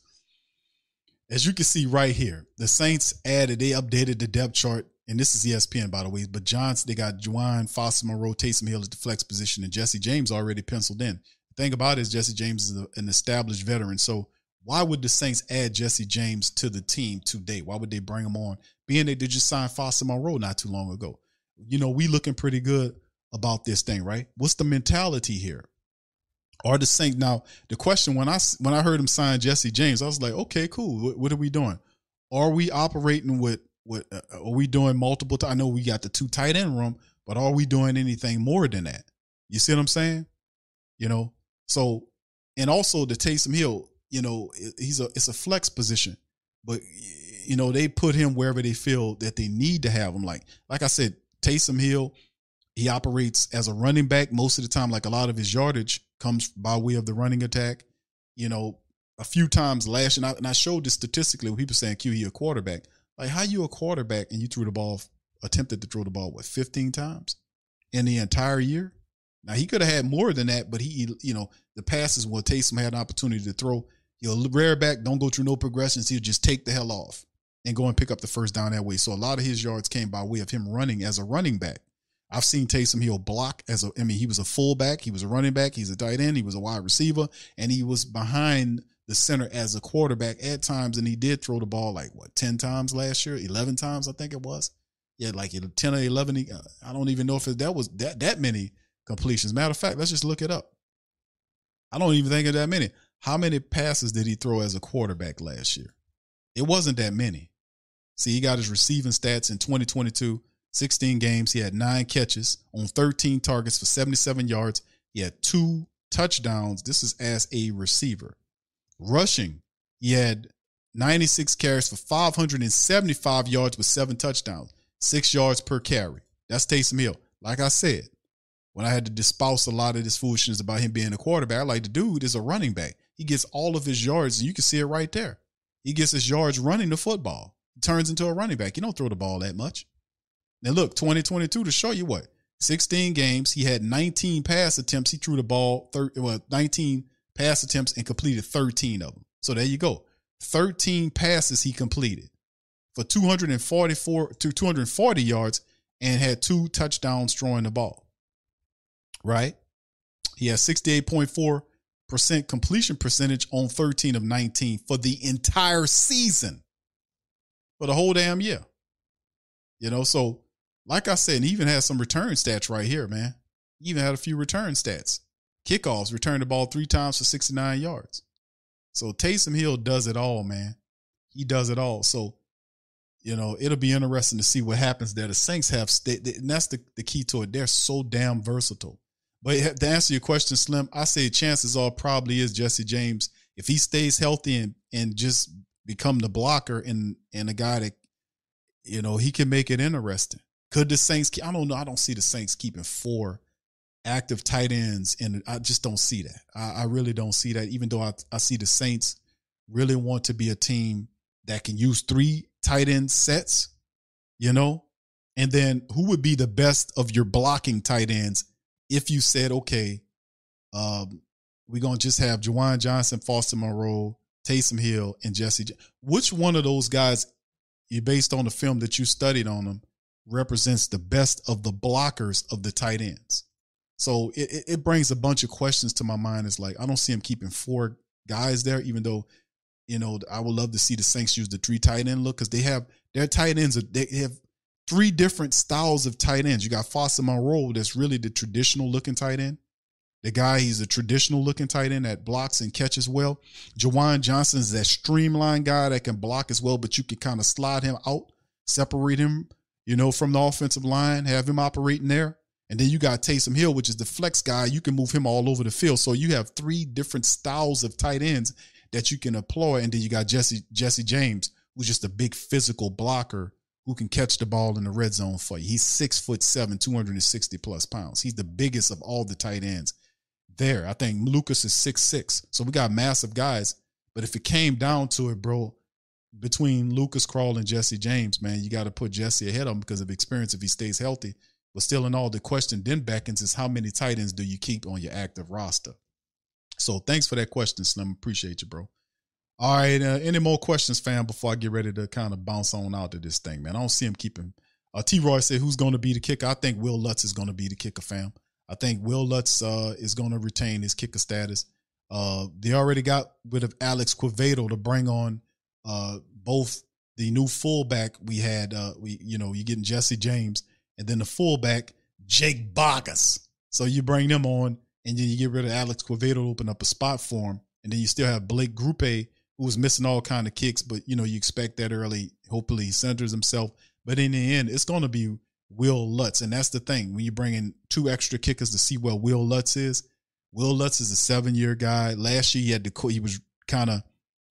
as you can see right here, the Saints added, they updated the depth chart and this is ESPN by the way, but Johnson, they got Juwan Foster Moreau, Taysom Hill at the flex position, and Jesse James already penciled in. The thing about it is Jesse James is an established veteran. So why would the Saints add Jesse James to the team today? Why would they bring him on? Being they just signed Foster Moreau not too long ago. You know, we looking pretty good about this thing, right? What's the mentality here? Are the Saints now? The question when I when I heard him sign Jesse James, I was like, okay, cool. What, what are we doing? Are we operating with what uh, are we doing multiple? I know we got the two tight end room, but are we doing anything more than that? You see what I'm saying? You know, so and also the Taysom Hill, you know, he's a it's a flex position, but you know they put him wherever they feel that they need to have him. Like like I said, Taysom Hill, he operates as a running back most of the time. Like a lot of his yardage comes by way of the running attack. You know, a few times last and I, and I showed this statistically when people saying Q he a quarterback. Like how you a quarterback and you threw the ball, attempted to throw the ball what 15 times in the entire year. Now he could have had more than that, but he, you know, the passes where Taysom had an opportunity to throw. He'll rear back, don't go through no progressions. He'll just take the hell off and go and pick up the first down that way. So a lot of his yards came by way of him running as a running back. I've seen Taysom Hill block as a, I mean, he was a fullback, he was a running back, he's a tight end, he was a wide receiver, and he was behind the center as a quarterback at times, and he did throw the ball like what ten times last year, eleven times I think it was. Yeah, like ten or eleven. Uh, I don't even know if it, that was that that many completions. Matter of fact, let's just look it up. I don't even think of that many. How many passes did he throw as a quarterback last year? It wasn't that many. See, he got his receiving stats in 2022, 16 games. He had nine catches on 13 targets for 77 yards. He had two touchdowns. This is as a receiver. Rushing, he had 96 carries for 575 yards with seven touchdowns, six yards per carry. That's Taysom Hill. Like I said, when I had to dispouse a lot of this foolishness about him being a quarterback, like the dude is a running back. He gets all of his yards, and you can see it right there. He gets his yards running the football. He turns into a running back. You don't throw the ball that much. Now look, 2022 to show you what. 16 games, he had 19 pass attempts. He threw the ball, thir- well, 19 pass attempts and completed 13 of them. So there you go. 13 passes he completed for 244 to 240 yards and had two touchdowns throwing the ball. Right? He has 68.4% completion percentage on 13 of 19 for the entire season. For the whole damn year. You know, so like I said, he even has some return stats right here, man. He even had a few return stats kickoffs, returned the ball three times for 69 yards. So Taysom Hill does it all, man. He does it all. So, you know, it'll be interesting to see what happens there. The Saints have, and that's the, the key to it. They're so damn versatile. But to answer your question, Slim, I say chances are probably is Jesse James. If he stays healthy and, and just become the blocker and, and a guy that, you know, he can make it interesting. Could the Saints, I don't know. I don't see the Saints keeping four active tight ends, and I just don't see that. I, I really don't see that. Even though I, I see the Saints really want to be a team that can use three tight end sets, you know, and then who would be the best of your blocking tight ends if you said, okay, um, we're gonna just have Juwan Johnson, Foster Moreau, Taysom Hill, and Jesse. Which one of those guys, you based on the film that you studied on them, represents the best of the blockers of the tight ends? So it, it, brings a bunch of questions to my mind. It's like I don't see him keeping four guys there, even though you know I would love to see the Saints use the three tight end look because they have their tight ends. They have three different styles of tight ends. You got Foster Moreau, that's really the traditional looking tight end. The guy, he's a traditional looking tight end that blocks and catches well. Juwan Johnson's that streamlined guy that can block as well, but you can kind of slide him out, separate him, you know, from the offensive line, have him operating there. And then you got Taysom Hill, which is the flex guy. You can move him all over the field. So you have three different styles of tight ends that you can employ. And then you got Jesse Jesse James, who's just a big physical blocker who can catch the ball in the red zone for you. He's six foot seven, 260 plus pounds. He's the biggest of all the tight ends there. I think Lucas is six six. So we got massive guys. But if it came down to it, bro, between Lucas Krull and Jesse James, man, you got to put Jesse ahead of him because of experience if he stays healthy. But still, in all, the question then beckons is how many tight ends do you keep on your active roster? So thanks for that question, Slim. Appreciate you, bro. All right, uh, any more questions, fam? Before I get ready to kind of bounce on out of this thing, man. I don't see him keeping. Uh, T. Roy said, "Who's going to be the kicker?" I think Wil Lutz is going to be the kicker, fam. I think Wil Lutz uh, is going to retain his kicker status. Uh, they already got rid of Alex Quevedo to bring on uh, both the new fullback we had. Uh, we you know you're getting Jesse James and then the fullback Jake Bargas. So you bring them on, and then you get rid of Alex Quevedo to open up a spot for him, and then you still have Blake Grupe who was missing all kind of kicks, but you know you expect that early. Hopefully he centers himself, but in the end, it's going to be Wil Lutz, and that's the thing when you bring in two extra kickers to see where Wil Lutz is. Wil Lutz is a seven year guy. Last year he had to he was kind of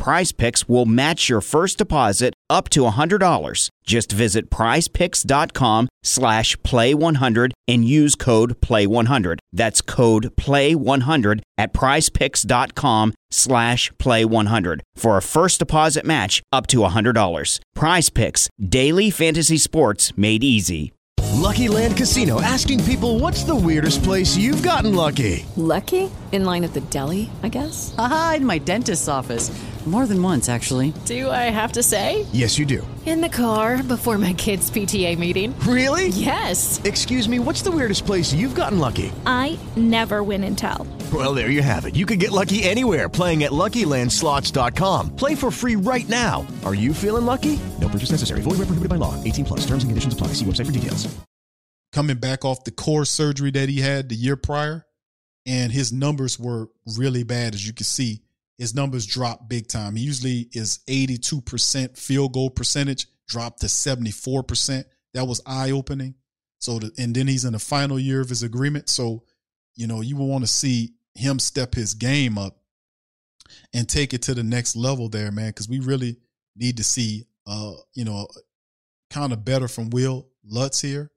Prize Picks will match your first deposit up to $100. Just visit prizepicks.com slash play100 and use code play100. That's code play100 at prizepicks.com slash play100 for a first deposit match up to $100. Prize Picks, daily fantasy sports made easy.
Lucky Land Casino asking people what's the weirdest place you've gotten lucky?
Lucky? In line at the deli, I guess?
Aha, in my dentist's office. More than once, actually.
Do I have to say?
Yes, you do.
In the car before my kids' PTA meeting.
Really?
Yes.
Excuse me, what's the weirdest place you've gotten lucky?
I never win and tell.
Well, there you have it. You can get lucky anywhere playing at LuckyLandSlots.com. Play for free right now. Are you feeling lucky? No purchase necessary. Void where prohibited by law. 18 plus. Terms and conditions apply. See website for details.
coming back off the core surgery that he had the year prior, and his numbers were really bad. As you can see, his numbers dropped big time. He usually is 82% field goal percentage, dropped to 74%. That was eye opening. So, the, and then he's in the final year of his agreement. So, you know, you will want to see him step his game up and take it to the next level there, man, because we really need to see, uh, you know, kind of better from Wil Lutz here.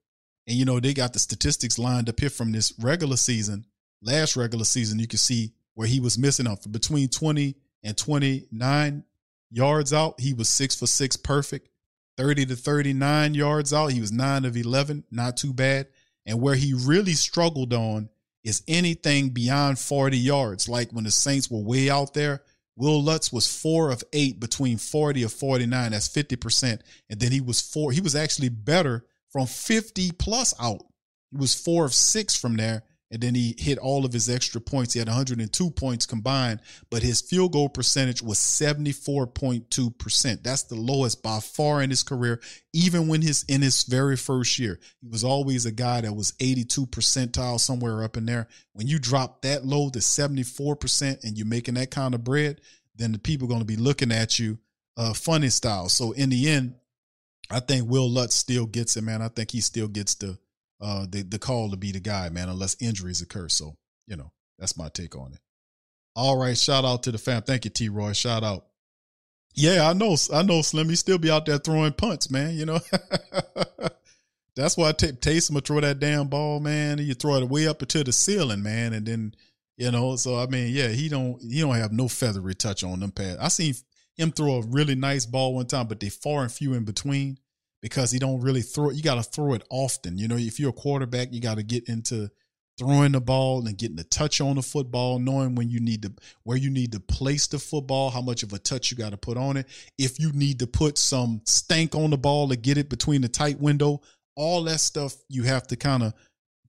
And you know, they got the statistics lined up here from this regular season, last regular season. You can see where he was missing up between 20 and 29 yards out. He was six for six, perfect. 30 to 39 yards out. He was nine of 11, not too bad. And where he really struggled on is anything beyond 40 yards. Like when the Saints were way out there, Wil Lutz was four of eight between 40 or 49. That's 50%. And then he was four, he was actually better from 50 plus out. He was four of six from there. And then he hit all of his extra points. He had 102 points combined, but his field goal percentage was 74.2%. That's the lowest by far in his career, even when his in his very first year. He was always a guy that was 82 percentile, somewhere up in there. When you drop that low to 74% and you're making that kind of bread, then the people are going to be looking at you uh, funny style. So in the end, I think Wil Lutz still gets it, man. I think he still gets the uh the the call to be the guy, man, unless injuries occur. So you know that's my take on it. All right, shout out to the fam. Thank you, T. Roy. Shout out. Yeah, I know. I know. Slim, he still be out there throwing punts, man. You know. That's why t- Taysom will throw that damn ball, man. You throw it way up into the ceiling, man, and then you know. So I mean, yeah, he don't he don't have no feathery touch on them pads. I seen him throw a really nice ball one time, but they far and few in between because he don't really throw it. You got to throw it often. You know, if you're a quarterback, you got to get into throwing the ball and getting the touch on the football, knowing when you need to where you need to place the football, how much of a touch you got to put on it. If you need to put some stank on the ball to get it between the tight window, all that stuff you have to kind of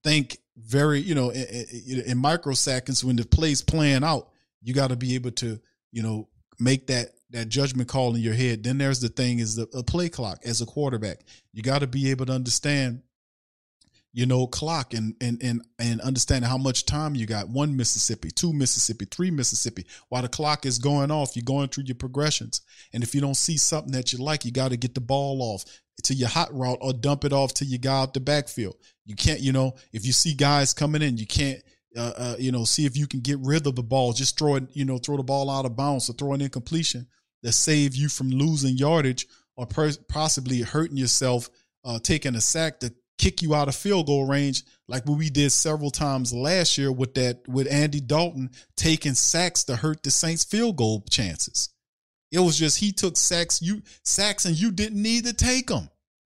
think very, you know, in, in, in microseconds when the play's playing out. You got to be able to, you know, make that that judgment call in your head. Then there's the thing is the play clock as a quarterback. You got to be able to understand you know, clock and and and and understanding how much time you got. One Mississippi, two Mississippi, three Mississippi. While the clock is going off, you're going through your progressions. And if you don't see something that you like, you got to get the ball off to your hot route or dump it off to your guy out the backfield. You can't, you know, if you see guys coming in, you can't uh, uh, you know, see if you can get rid of the ball. Just throw it, you know, throw the ball out of bounds or throw an incompletion that save you from losing yardage or per- possibly hurting yourself, uh, taking a sack to kick you out of field goal range, like what we did several times last year with that with Andy Dalton taking sacks to hurt the Saints field goal chances. It was just he took sacks you sacks and you didn't need to take them.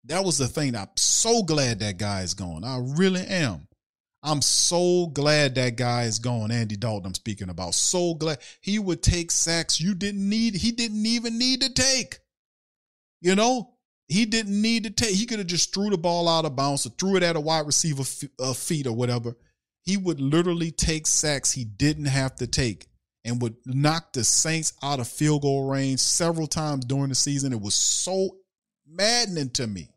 That was the thing. I'm so glad that guy is gone. I really am. I'm so glad that guy is gone. Andy Dalton, I'm speaking about. So glad he would take sacks you didn't need. He didn't even need to take. You know, he didn't need to take. He could have just threw the ball out of bounds or threw it at a wide receiver uh, feet or whatever. He would literally take sacks he didn't have to take and would knock the Saints out of field goal range several times during the season. It was so maddening to me.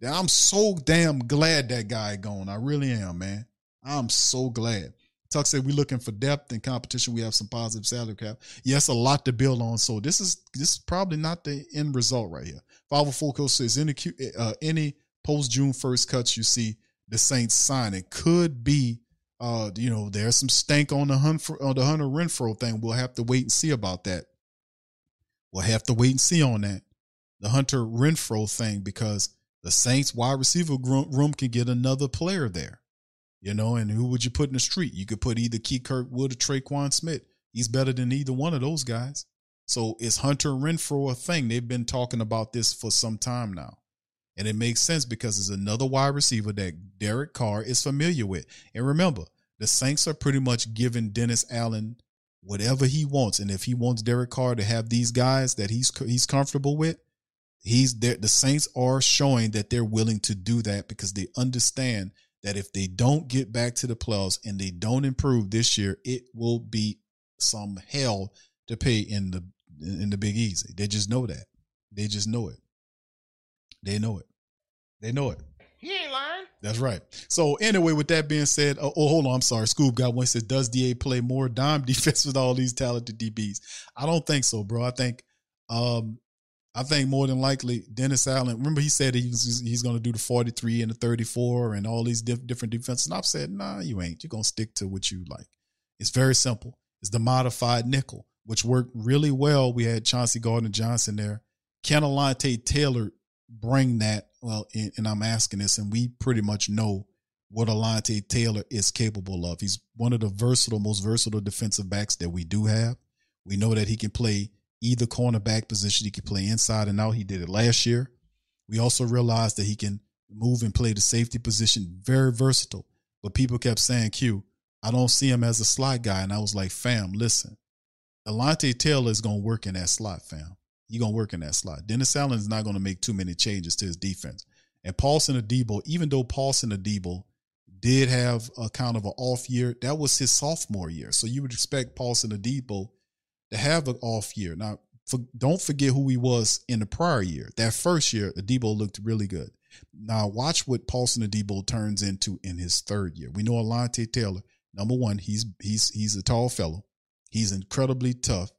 That I'm so damn glad that guy gone. I really am, man. I'm so glad. Tuck said we're looking for depth and competition. We have some positive salary cap. Yes, a lot to build on. So this is this is probably not the end result right here. 504 coach says any uh, any post June first cuts you see the Saints signing could be uh you know there's some stank on the hunt for, on the Hunter Renfrow thing. We'll have to wait and see about that. We'll have to wait and see on that the Hunter Renfrow thing because the Saints wide receiver room can get another player there. You know, and who would you put in the street? You could put either Key Kirkwood or Tre'Quan Smith. He's better than either one of those guys. So is Hunter Renfrow a thing? They've been talking about this for some time now. And it makes sense because it's another wide receiver that Derek Carr is familiar with. And remember, the Saints are pretty much giving Dennis Allen whatever he wants. And if he wants Derek Carr to have these guys that he's he's comfortable with, he's there. The Saints are showing that they're willing to do that because they understand that if they don't get back to the playoffs and they don't improve this year, it will be some hell to pay in the in the Big Easy. They just know that. They just know it. They know it. They know it.
He ain't lying.
That's right. So anyway, with that being said, oh, oh hold on, I'm sorry. Scoop got one said, does DA play more dime defense with all these talented DBs? I don't think so, bro. I think um I think more than likely Dennis Allen. Remember, he said he's he's going to do the forty three and the thirty four and all these diff- different defenses. And I've said, nah, you ain't. You're going to stick to what you like. It's very simple. It's the modified nickel, which worked really well. We had Chauncey Gardner Johnson there. Can Alontae Taylor bring that? Well, and, and I'm asking this, and we pretty much know what Alontae Taylor is capable of. He's one of the versatile, most versatile defensive backs that we do have. We know that he can play either cornerback position. He can play inside and out. He did it last year. We also realized that he can move and play the safety position. Very versatile. But people kept saying, Q, I don't see him as a slot guy. And I was like, fam, listen. Alontae Taylor is going to work in that slot, fam. He's going to work in that slot. Dennis Allen is not going to make too many changes to his defense. And Paulson Adebo, even though Paulson Adebo did have a kind of an off year, that was his sophomore year. So you would expect Paulson Adebo to have an off year. Now, for, don't forget who he was in the prior year. That first year, Adebo looked really good. Now, watch what Paulson Adebo turns into in his third year. We know Alontae Taylor. Number one, he's he's he's a tall fellow. He's incredibly tough.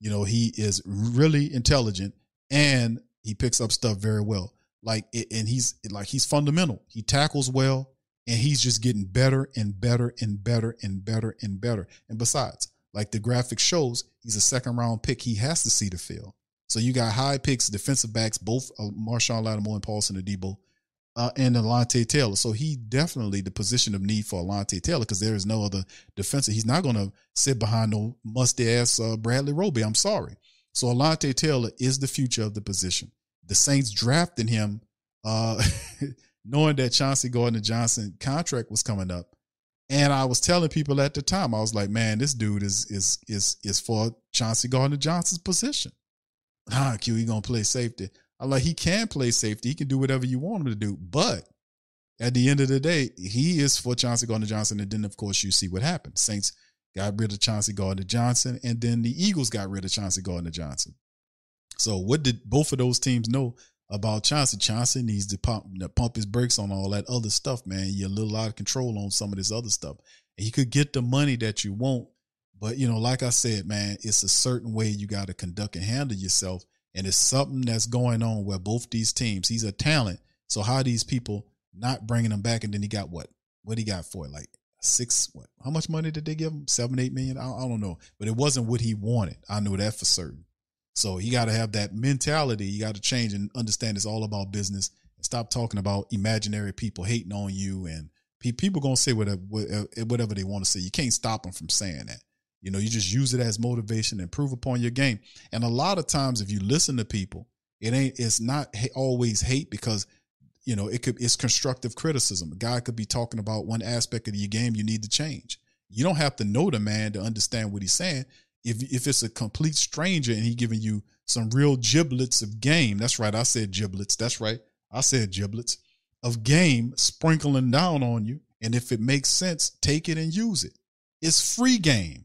You know, he is really intelligent and he picks up stuff very well. Like, and he's like he's fundamental. He tackles well, and he's just getting better and better and better and better and better. And besides, like the graphic shows, he's a second round pick. He has to see the field. So you got high picks, defensive backs, both uh, Marshon Lattimore and Paulson Adebo, uh, and Alontae Taylor. So he definitely the position of need for Alontae Taylor because there is no other defensive. He's not going to sit behind no musty ass uh, Bradley Roby. I'm sorry. So Alontae Taylor is the future of the position. The Saints drafted him, uh, knowing that Chauncey Gardner Johnson contract was coming up. And I was telling people at the time, I was like, man, this dude is is is is for Chauncey Gardner Johnson's position. Ah, Q, he gonna play safety. I like he can play safety. He can do whatever you want him to do. But at the end of the day, he is for Chauncey Gardner Johnson. And then of course you see what happened. Saints got rid of Chauncey Gardner Johnson, and then the Eagles got rid of Chauncey Gardner Johnson. So what did both of those teams know about Chauncey? Chauncey needs to pump, pump his brakes on all that other stuff, man. You're a little out of control on some of this other stuff. And you could get the money that you want, but you know, like I said, man, it's a certain way you got to conduct and handle yourself. And it's something that's going on where both these teams, he's a talent. So how these people not bringing him back? And then he got what? What he got for it? Like six, what? How much money did they give him? Seven, eight million? I, I don't know. But it wasn't what he wanted. I know that for certain. So you got to have that mentality. You got to change and understand it's all about business stop talking about imaginary people hating on you and pe- people to say whatever, whatever they want to say. You can't stop them from saying that. You know, you just use it as motivation, improve upon your game. And a lot of times, if you listen to people, it ain't, it's not always hate because, you know, it could, it's constructive criticism. A guy could be talking about one aspect of your game you need to change. You don't have to know the man to understand what he's saying. If, if it's a complete stranger and he giving you some real giblets of game, that's right. I said giblets. That's right. I said giblets of game sprinkling down on you. And if it makes sense, take it and use it. It's free game.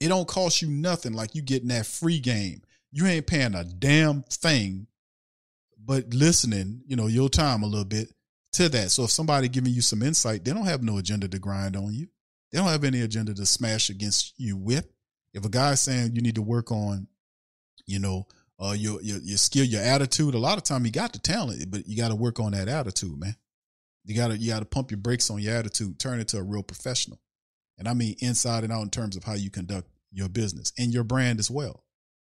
It don't cost you nothing like you getting that free game. You ain't paying a damn thing, but listening, you know, your time a little bit to that. So if somebody giving you some insight, they don't have no agenda to grind on you. They don't have any agenda to smash against you with. If a guy's saying you need to work on, you know, uh, your your your skill, your attitude, a lot of time you got the talent, but you got to work on that attitude, man. You gotta you gotta pump your brakes on your attitude, turn it to a real professional. And I mean inside and out in terms of how you conduct your business and your brand as well.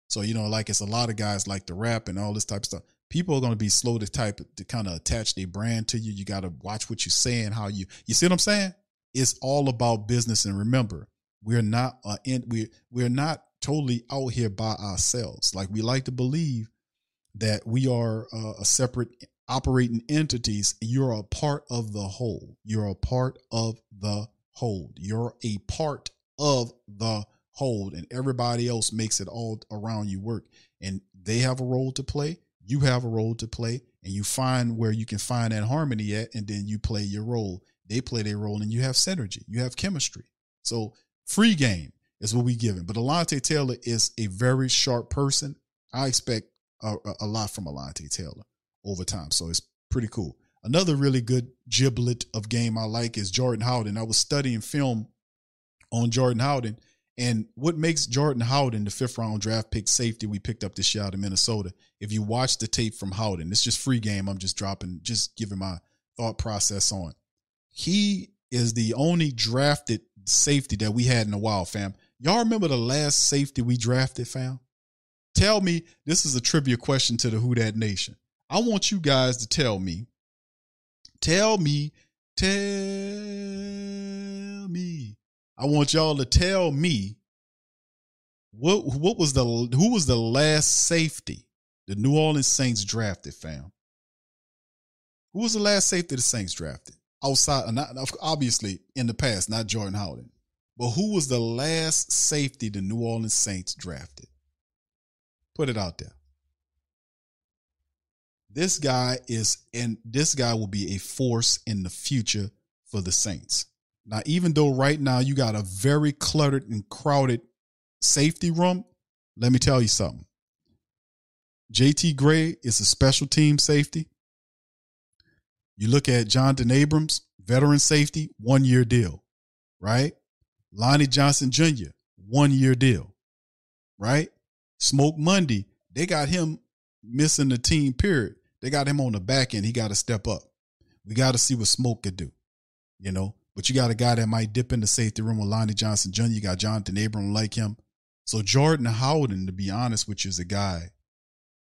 So, you know, like it's a lot of guys like to rap and all this type of stuff. People are going to be slow to type to kind of attach their brand to you. You got to watch what you're saying, how you, you see what I'm saying? It's all about business. And remember, we're not, uh, in, we, we're not totally out here by ourselves. Like we like to believe that we are uh, a separate operating entities. You're a part of the whole. You're a part of the whole. You're a part of the hold and everybody else makes it all around you work and they have a role to play you have a role to play and you find where you can find that harmony at and then you play your role they play their role and you have synergy you have chemistry so free game is what we give him but alontae taylor is a very sharp person i expect a, a lot from alontae taylor over time so it's pretty cool another really good giblet of game i like is jordan howden i was studying film on jordan howden and what makes Jordan Howden the fifth round draft pick safety we picked up this year out of Minnesota? If you watch the tape from Howden, it's just free game. I'm just dropping, just giving my thought process on. He is the only drafted safety that we had in a while, fam. Y'all remember the last safety we drafted, fam? Tell me, this is a trivia question to the Who That Nation. I want you guys to tell me, tell me, tell me. I want y'all to tell me what what was the who was the last safety the New Orleans Saints drafted, fam? Who was the last safety the Saints drafted? Outside, not obviously in the past, not Jordan Howden, but who was the last safety the New Orleans Saints drafted? Put it out there. This guy is, and this guy will be a force in the future for the Saints. Now, even though right now you got a very cluttered and crowded safety room, let me tell you something. JT Gray is a special team safety. You look at Jonathan Abrams, veteran safety, one year deal, right? Lonnie Johnson Jr., one year deal, right? Smoke Monday, they got him missing the team, period. They got him on the back end. He got to step up. We got to see what Smoke could do, you know. But you got a guy that might dip in the safety room with Lonnie Johnson Jr. You got Jonathan Abram like him. So Jordan Howden, to be honest, which is a guy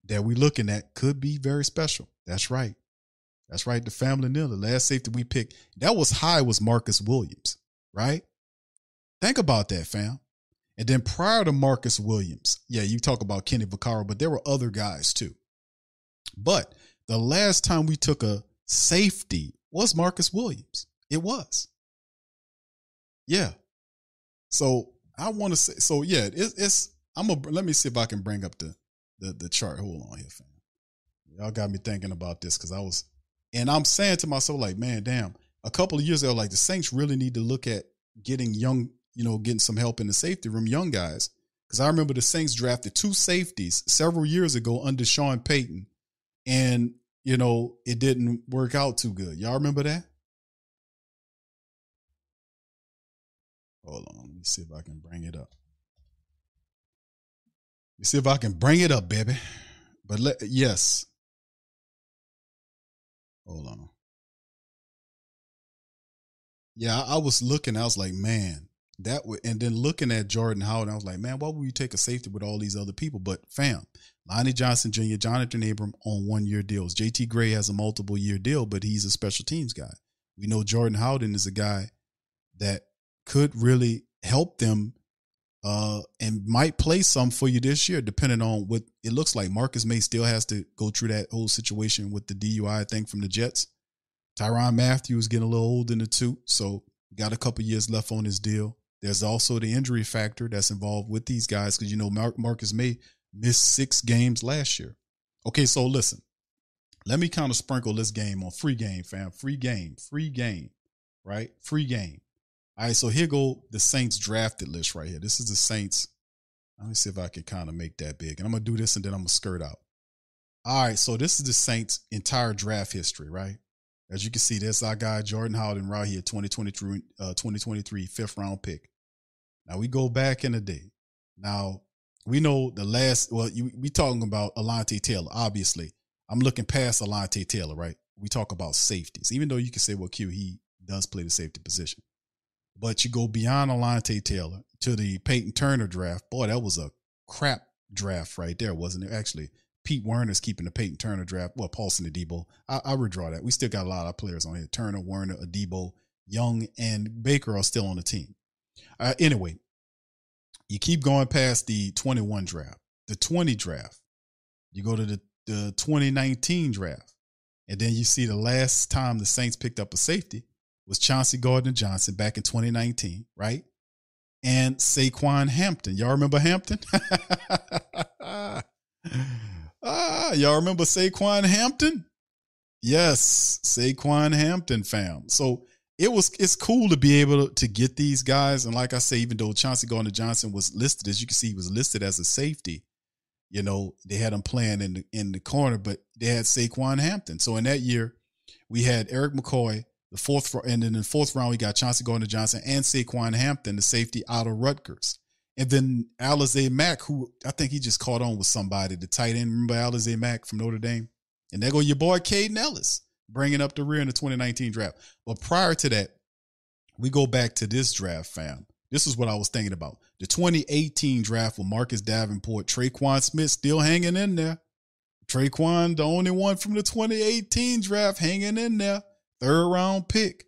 that we looking at, could be very special. That's right. That's right. The family nil, the last safety we picked, that was high was Marcus Williams, right? Think about that, fam. And then prior to Marcus Williams, yeah, you talk about Kenny Vaccaro, but there were other guys too. But the last time we took a safety was Marcus Williams. It was. Yeah. So I want to say, so yeah, it, it's, I'm a, let me see if I can bring up the, the, the chart. Hold on here, fam. Y'all got me thinking about this because I was, and I'm saying to myself, like, man, damn, a couple of years ago, like the Saints really need to look at getting young, you know, getting some help in the safety room, young guys. Because I remember the Saints drafted two safeties several years ago under Sean Payton, and you know it didn't work out too good. Y'all remember that? Hold on, let me see if I can bring it up. Let me see if I can bring it up, baby. But let yes. Hold on. Yeah, I, was looking. I was like, man, that would. And then looking at Jordan Howden, I was like, man, why would we take a safety with all these other people? But fam, Lonnie Johnson Jr., Jonathan Abram on one year deals. JT Gray has a multiple year deal, but he's a special teams guy. We know Jordan Howden is a guy that could really help them uh, and might play some for you this year, depending on what it looks like. Marcus Maye still has to go through that whole situation with the DUI thing from the Jets. Tyrann Mathieu is getting a little old in the tooth, so got a couple years left on his deal. There's also the injury factor that's involved with these guys because you know Mar- Marcus Maye missed six games last year. Okay, so listen, let me kind of sprinkle this game on free game, fam. Free game, free game, right? Free game. All right, so here go the Saints drafted list right here. This is the Saints. Let me see if I can kind of make that big. And I'm gonna do this and then I'm gonna skirt out. All right, so this is the Saints' entire draft history, right? As you can see, there's our guy Jordan Howden right here, 2023, uh, 2023 fifth round pick. Now we go back in the day. Now we know the last. Well, you, we talking about Alontae Taylor. Obviously, I'm looking past Alontae Taylor, right? We talk about safeties, even though you can say, well, Q he does play the safety position. But you go beyond Alontae Taylor to the Payton Turner draft. Boy, that was a crap draft right there, wasn't it? Actually, Pete Werner's keeping the Payton Turner draft. Well, Paulson Adebo. I, I redraw that. We still got a lot of players on here. Turner, Werner, Adebo, Young, and Baker are still on the team. Uh, anyway, you keep going past the 21 draft, the 20 draft. You go to the, the 2019 draft. And then you see the last time the Saints picked up a safety was Chauncey Gardner Johnson back in 2019, right? And Saquan Hampton. Y'all remember Hampton? ah, y'all remember Saquan Hampton? Yes, Saquan Hampton fam. So it was it's cool to be able to, get these guys. And like I say, even though Chauncey Gardner Johnson was listed, as you can see, he was listed as a safety. You know, they had him playing in the in the corner, but they had Saquan Hampton. So in that year, we had Eric McCoy, the fourth, and then in the fourth round, we got Chauncey Gardner Johnson and Saquan Hampton, the safety out of Rutgers. And then Alize Mack, who I think he just caught on with somebody, the tight end. Remember Alize Mack from Notre Dame? And there go your boy Kaden Elliss, bringing up the rear in the 2019 draft. But prior to that, we go back to this draft, fam. This is what I was thinking about. The 2018 draft with Marcus Davenport, Tre'Quan Smith still hanging in there. Tre'Quan, the only one from the 2018 draft, hanging in there third round pick.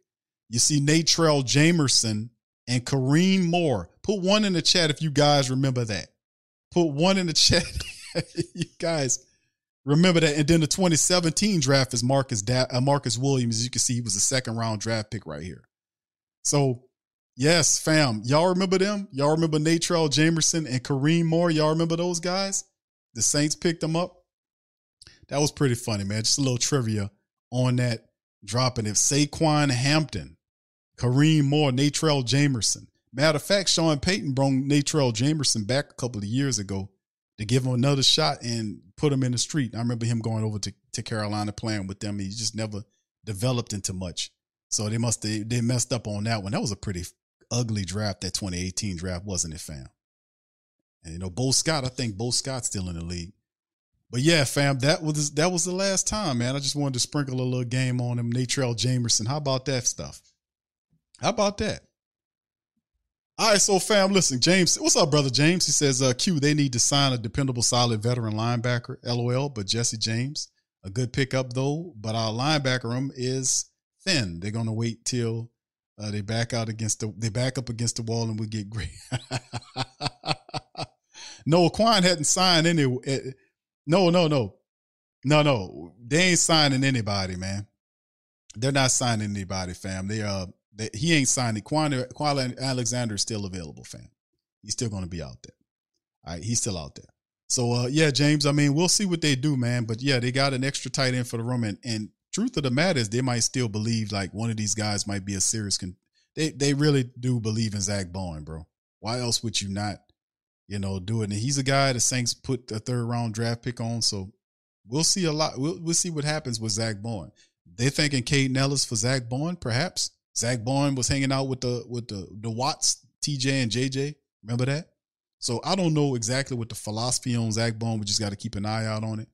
You see Natrell Jamerson and Kamrin Moore. Put one in the chat if you guys remember that. Put one in the chat. you guys remember that. And then the 2017 draft is Marcus da- uh, Marcus Williams. As you can see, he was a second round draft pick right here. So, yes, fam, y'all remember them? Y'all remember Natrell Jamerson and Kamrin Moore? Y'all remember those guys? The Saints picked them up. That was pretty funny, man. Just a little trivia on that dropping it. Saquan Hampton, Kamrin Moore, Natrell Jamerson. Matter of fact, Sean Payton brought Natrell Jamerson back a couple of years ago to give him another shot and put him in the street. I remember him going over to, to Carolina playing with them. He just never developed into much. So they must they, they messed up on that one. That was a pretty ugly draft, that 2018 draft, wasn't it, fam? And you know, Bo Scott, I think Bo Scott's still in the league. But yeah, fam, that was that was the last time, man. I just wanted to sprinkle a little game on him. Natrell Jamerson. How about that stuff? How about that? All right, so fam, listen, James, what's up, brother James? He says, uh, Q, they need to sign a dependable, solid veteran linebacker. LOL, but Jesse James, a good pickup though, but our linebacker room is thin. They're gonna wait till uh, they back out against the they back up against the wall and we get great. no, Kwon hadn't signed any. No, no, no, no, no. They ain't signing anybody, man. They're not signing anybody, fam. They uh, they, he ain't signing. Kwon, Kwon Alexander is still available, fam. He's still to be out there. All right, he's still out there. So uh, yeah, James. I mean, we'll see what they do, man. But yeah, they got an extra tight end for the room, and, and truth of the matter is, they might still believe like one of these guys might be a serious. Con- they they really do believe in Zach Baun, bro. Why else would you not, you know, do it? And he's a guy the Saints put a third round draft pick on, so we'll see a lot. We'll we'll see what happens with Zach Baun. They're thinking Kaden Elliss for Zach Baun, perhaps. Zach Baun was hanging out with the with the the Watts, TJ and JJ. Remember that? So I don't know exactly what the philosophy on Zach Baun. We just got to keep an eye out on it.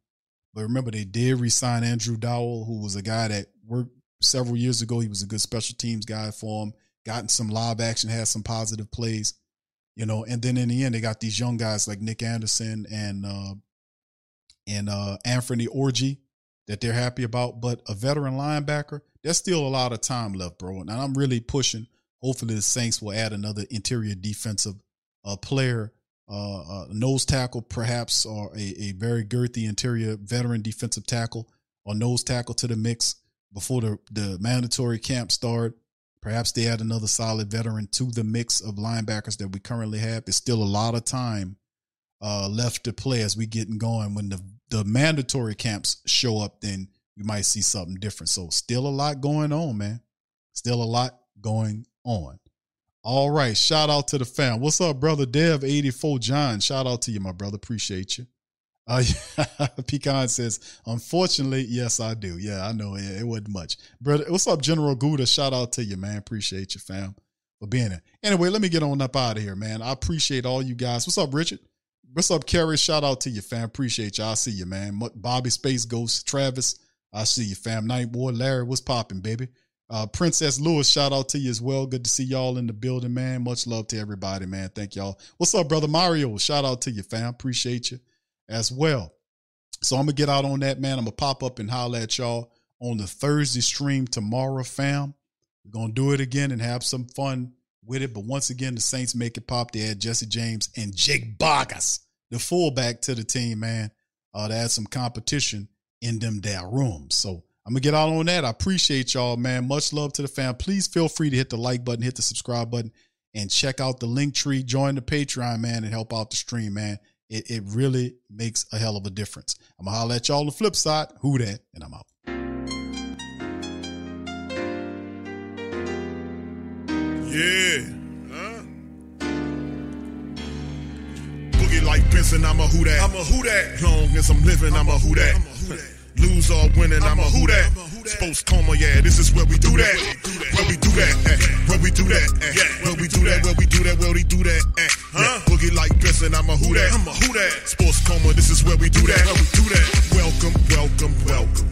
But remember, they did resign Andrew Dowell, who was a guy that worked several years ago. He was a good special teams guy for him, gotten some live action, had some positive plays, you know. And then in the end, they got these young guys like Nick Anderson and uh, and uh, Anfernee Orji that they're happy about. But a veteran linebacker, there's still a lot of time left, bro. And I'm really pushing. Hopefully, the Saints will add another interior defensive uh, player, uh, uh, nose tackle, perhaps, or a, a very girthy interior veteran defensive tackle or nose tackle to the mix before the, the mandatory camp start. Perhaps they add another solid veteran to the mix of linebackers that we currently have. There's still a lot of time uh, left to play as we getting going. When the the mandatory camps show up, then we might see something different. So still a lot going on, man. Still a lot going on. All right. Shout out to the fam. What's up, brother Dev 84 John? Shout out to you, my brother. Appreciate you. Uh, Pecan says, unfortunately, yes, I do. Yeah, I know it, it wasn't much. Brother, what's up, General Gouda? Shout out to you, man. Appreciate you, fam, for being here. Anyway, let me get on up out of here, man. I appreciate all you guys. What's up, Richard? What's up, Kerry? Shout out to you, fam. Appreciate you. I see you, man. Bobby Space Ghost, Travis. I see you, fam. Night Ward, Larry, what's popping, baby? Uh, Princess Lewis, shout out to you as well. Good to see y'all in the building, man. Much love to everybody, man. Thank y'all. What's up, brother Mario? Shout out to you, fam. Appreciate you as well. So I'm gonna get out on that, man. I'm gonna pop up and holler at y'all on the Thursday stream tomorrow, fam. We're gonna do it again and have some fun with it. But once again, the Saints make it pop. They add Jesse James and Jake Bargas, the fullback, to the team, man. Uh, to add some competition in them there rooms. So I'm gonna get out on that. I appreciate y'all, man. Much love to the fam. Please feel free to hit the like button, hit the subscribe button, and check out the link tree. Join the Patreon, man, and help out the stream, man. It, it really makes a hell of a difference. I'm gonna holler at y'all on the flip side. Who that? And I'm out.
Yeah. Huh? Boogie like Benson, I'm a who that. I'm a who that. Long as I'm living, I'm a who that. Lose or winning, I'm a who that. Sports coma, yeah, this is where we do that. Where we do that, where we do that, where we do that, where we do that, where we do that. Yeah. Boogie like Benson, I'm a who that. I'm a who that. Sports coma, this is where we do that. Where we do that. Welcome, welcome, welcome.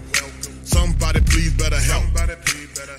Somebody please better help.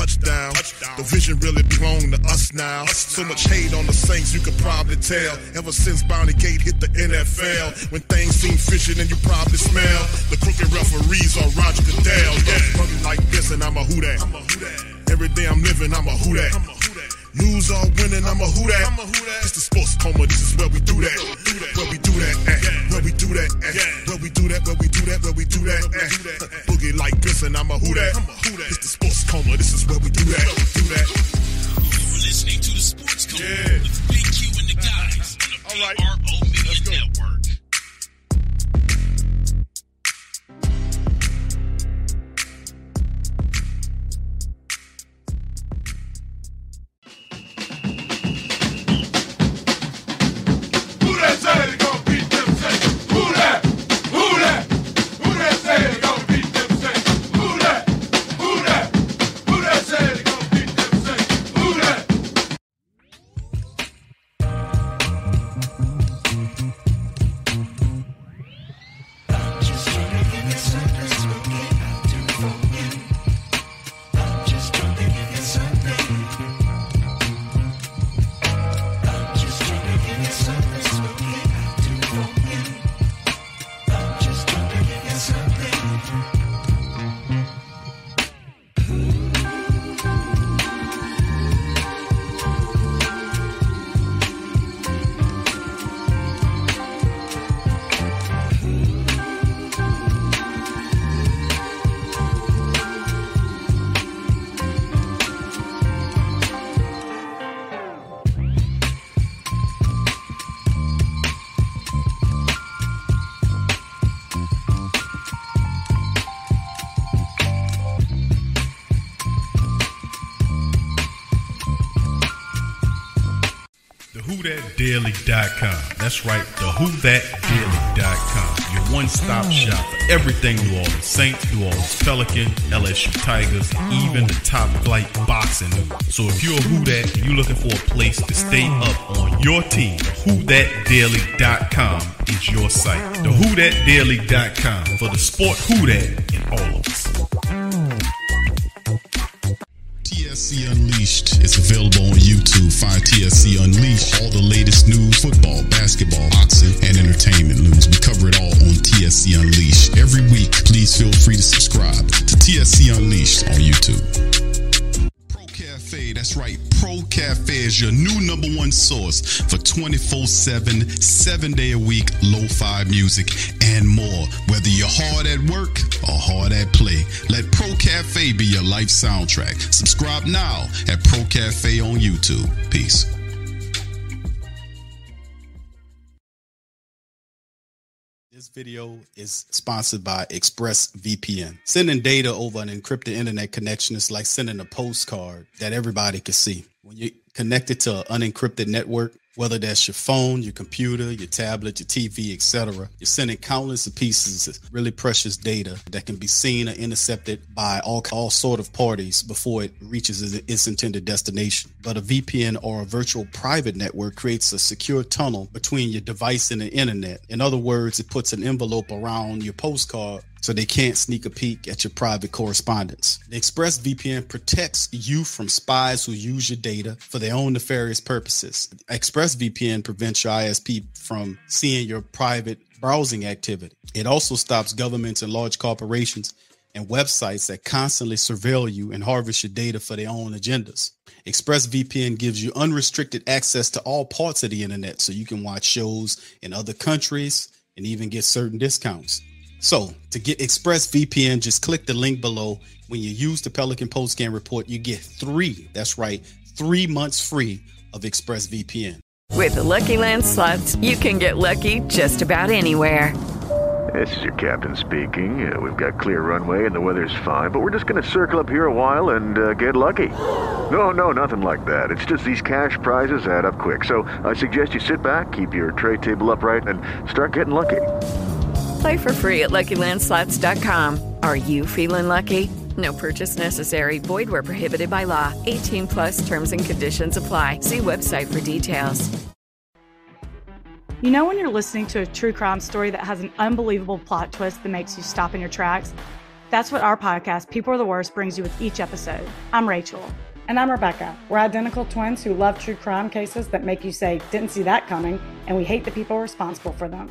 touchdown. The vision really belong to us now. So much hate on the Saints, you could probably tell. Ever since Bounty Gate hit the NFL, when things seem fishy and you probably smell the crooked referees are Roger Goodell. Yeah, like this and I'm a who that. Every day I'm living, I'm a who that. Lose or winning, I'm a who that. It's the sports coma, this is where we do that. Where we do that, eh. where we do that, eh. where we do that, where we do that, where we do that. eh. Boogie like this and I'm a who that. It's the sports coma, this is where we do that. Do that.
You're listening to the Sports Coma with Big Q and the guys on the PRO Media Network.
WhoThatDaily.com. That's right, the WhoThatDaily.com. Your one-stop shop for everything New Orleans Saints, New Orleans Pelican, LSU Tigers, even the top flight boxing. So if you're a Who That and you're looking for a place to stay up on your team, who that WhoThatDaily.com is your site. The WhoThatDaily.com for the sport Who That in all of us.
Unleashed is available on YouTube. Find TSC Unleashed. All the latest news, football, basketball, boxing, and entertainment news. We cover it all on TSC Unleashed. Every week, please feel free to subscribe to TSC Unleashed on YouTube. That's right. Pro Cafe is your new number one source for 24 7, seven day a week lo fi music and more. Whether you're hard at work or hard at play, let Pro Cafe be your life soundtrack. Subscribe now at Pro Cafe on YouTube. Peace.
This video is sponsored by ExpressVPN. Sending data over an encrypted internet connection is like sending a postcard that everybody can see. When you're connected to an unencrypted network, whether that's your phone, your computer, your tablet, your TV, etc., you're sending countless of pieces of really precious data that can be seen or intercepted by all, all sort of parties before it reaches its intended destination. But a VPN or a virtual private network creates a secure tunnel between your device and the internet. In other words, it puts an envelope around your postcard so they can't sneak a peek at your private correspondence. The ExpressVPN protects you from spies who use your data for their own nefarious purposes. ExpressVPN prevents your ISP from seeing your private browsing activity. It also stops governments and large corporations and websites that constantly surveil you and harvest your data for their own agendas. ExpressVPN gives you unrestricted access to all parts of the internet so you can watch shows in other countries and even get certain discounts. So, to get ExpressVPN, just click the link below. When you use the Pelican Post Scan Report, you get three, that's right, three months free of ExpressVPN.
With the Lucky Land slots, you can get lucky just about anywhere.
This is your captain speaking. Uh, we've got clear runway and the weather's fine, but we're just going to circle up here a while and uh, get lucky. No, no, nothing like that. It's just these cash prizes add up quick. So I suggest you sit back, keep your tray table upright, and start getting lucky.
Play for free at LuckyLandSlots.com. Are you feeling lucky? No purchase necessary. Void where prohibited by law. 18 plus terms and conditions apply. See website for details.
You know when you're listening to a true crime story that has an unbelievable plot twist that makes you stop in your tracks? That's what our podcast, People Are the Worst, brings you with each episode. I'm Rachel.
And I'm Rebecca. We're identical twins who love true crime cases that make you say, didn't see that coming, and we hate the people responsible for them.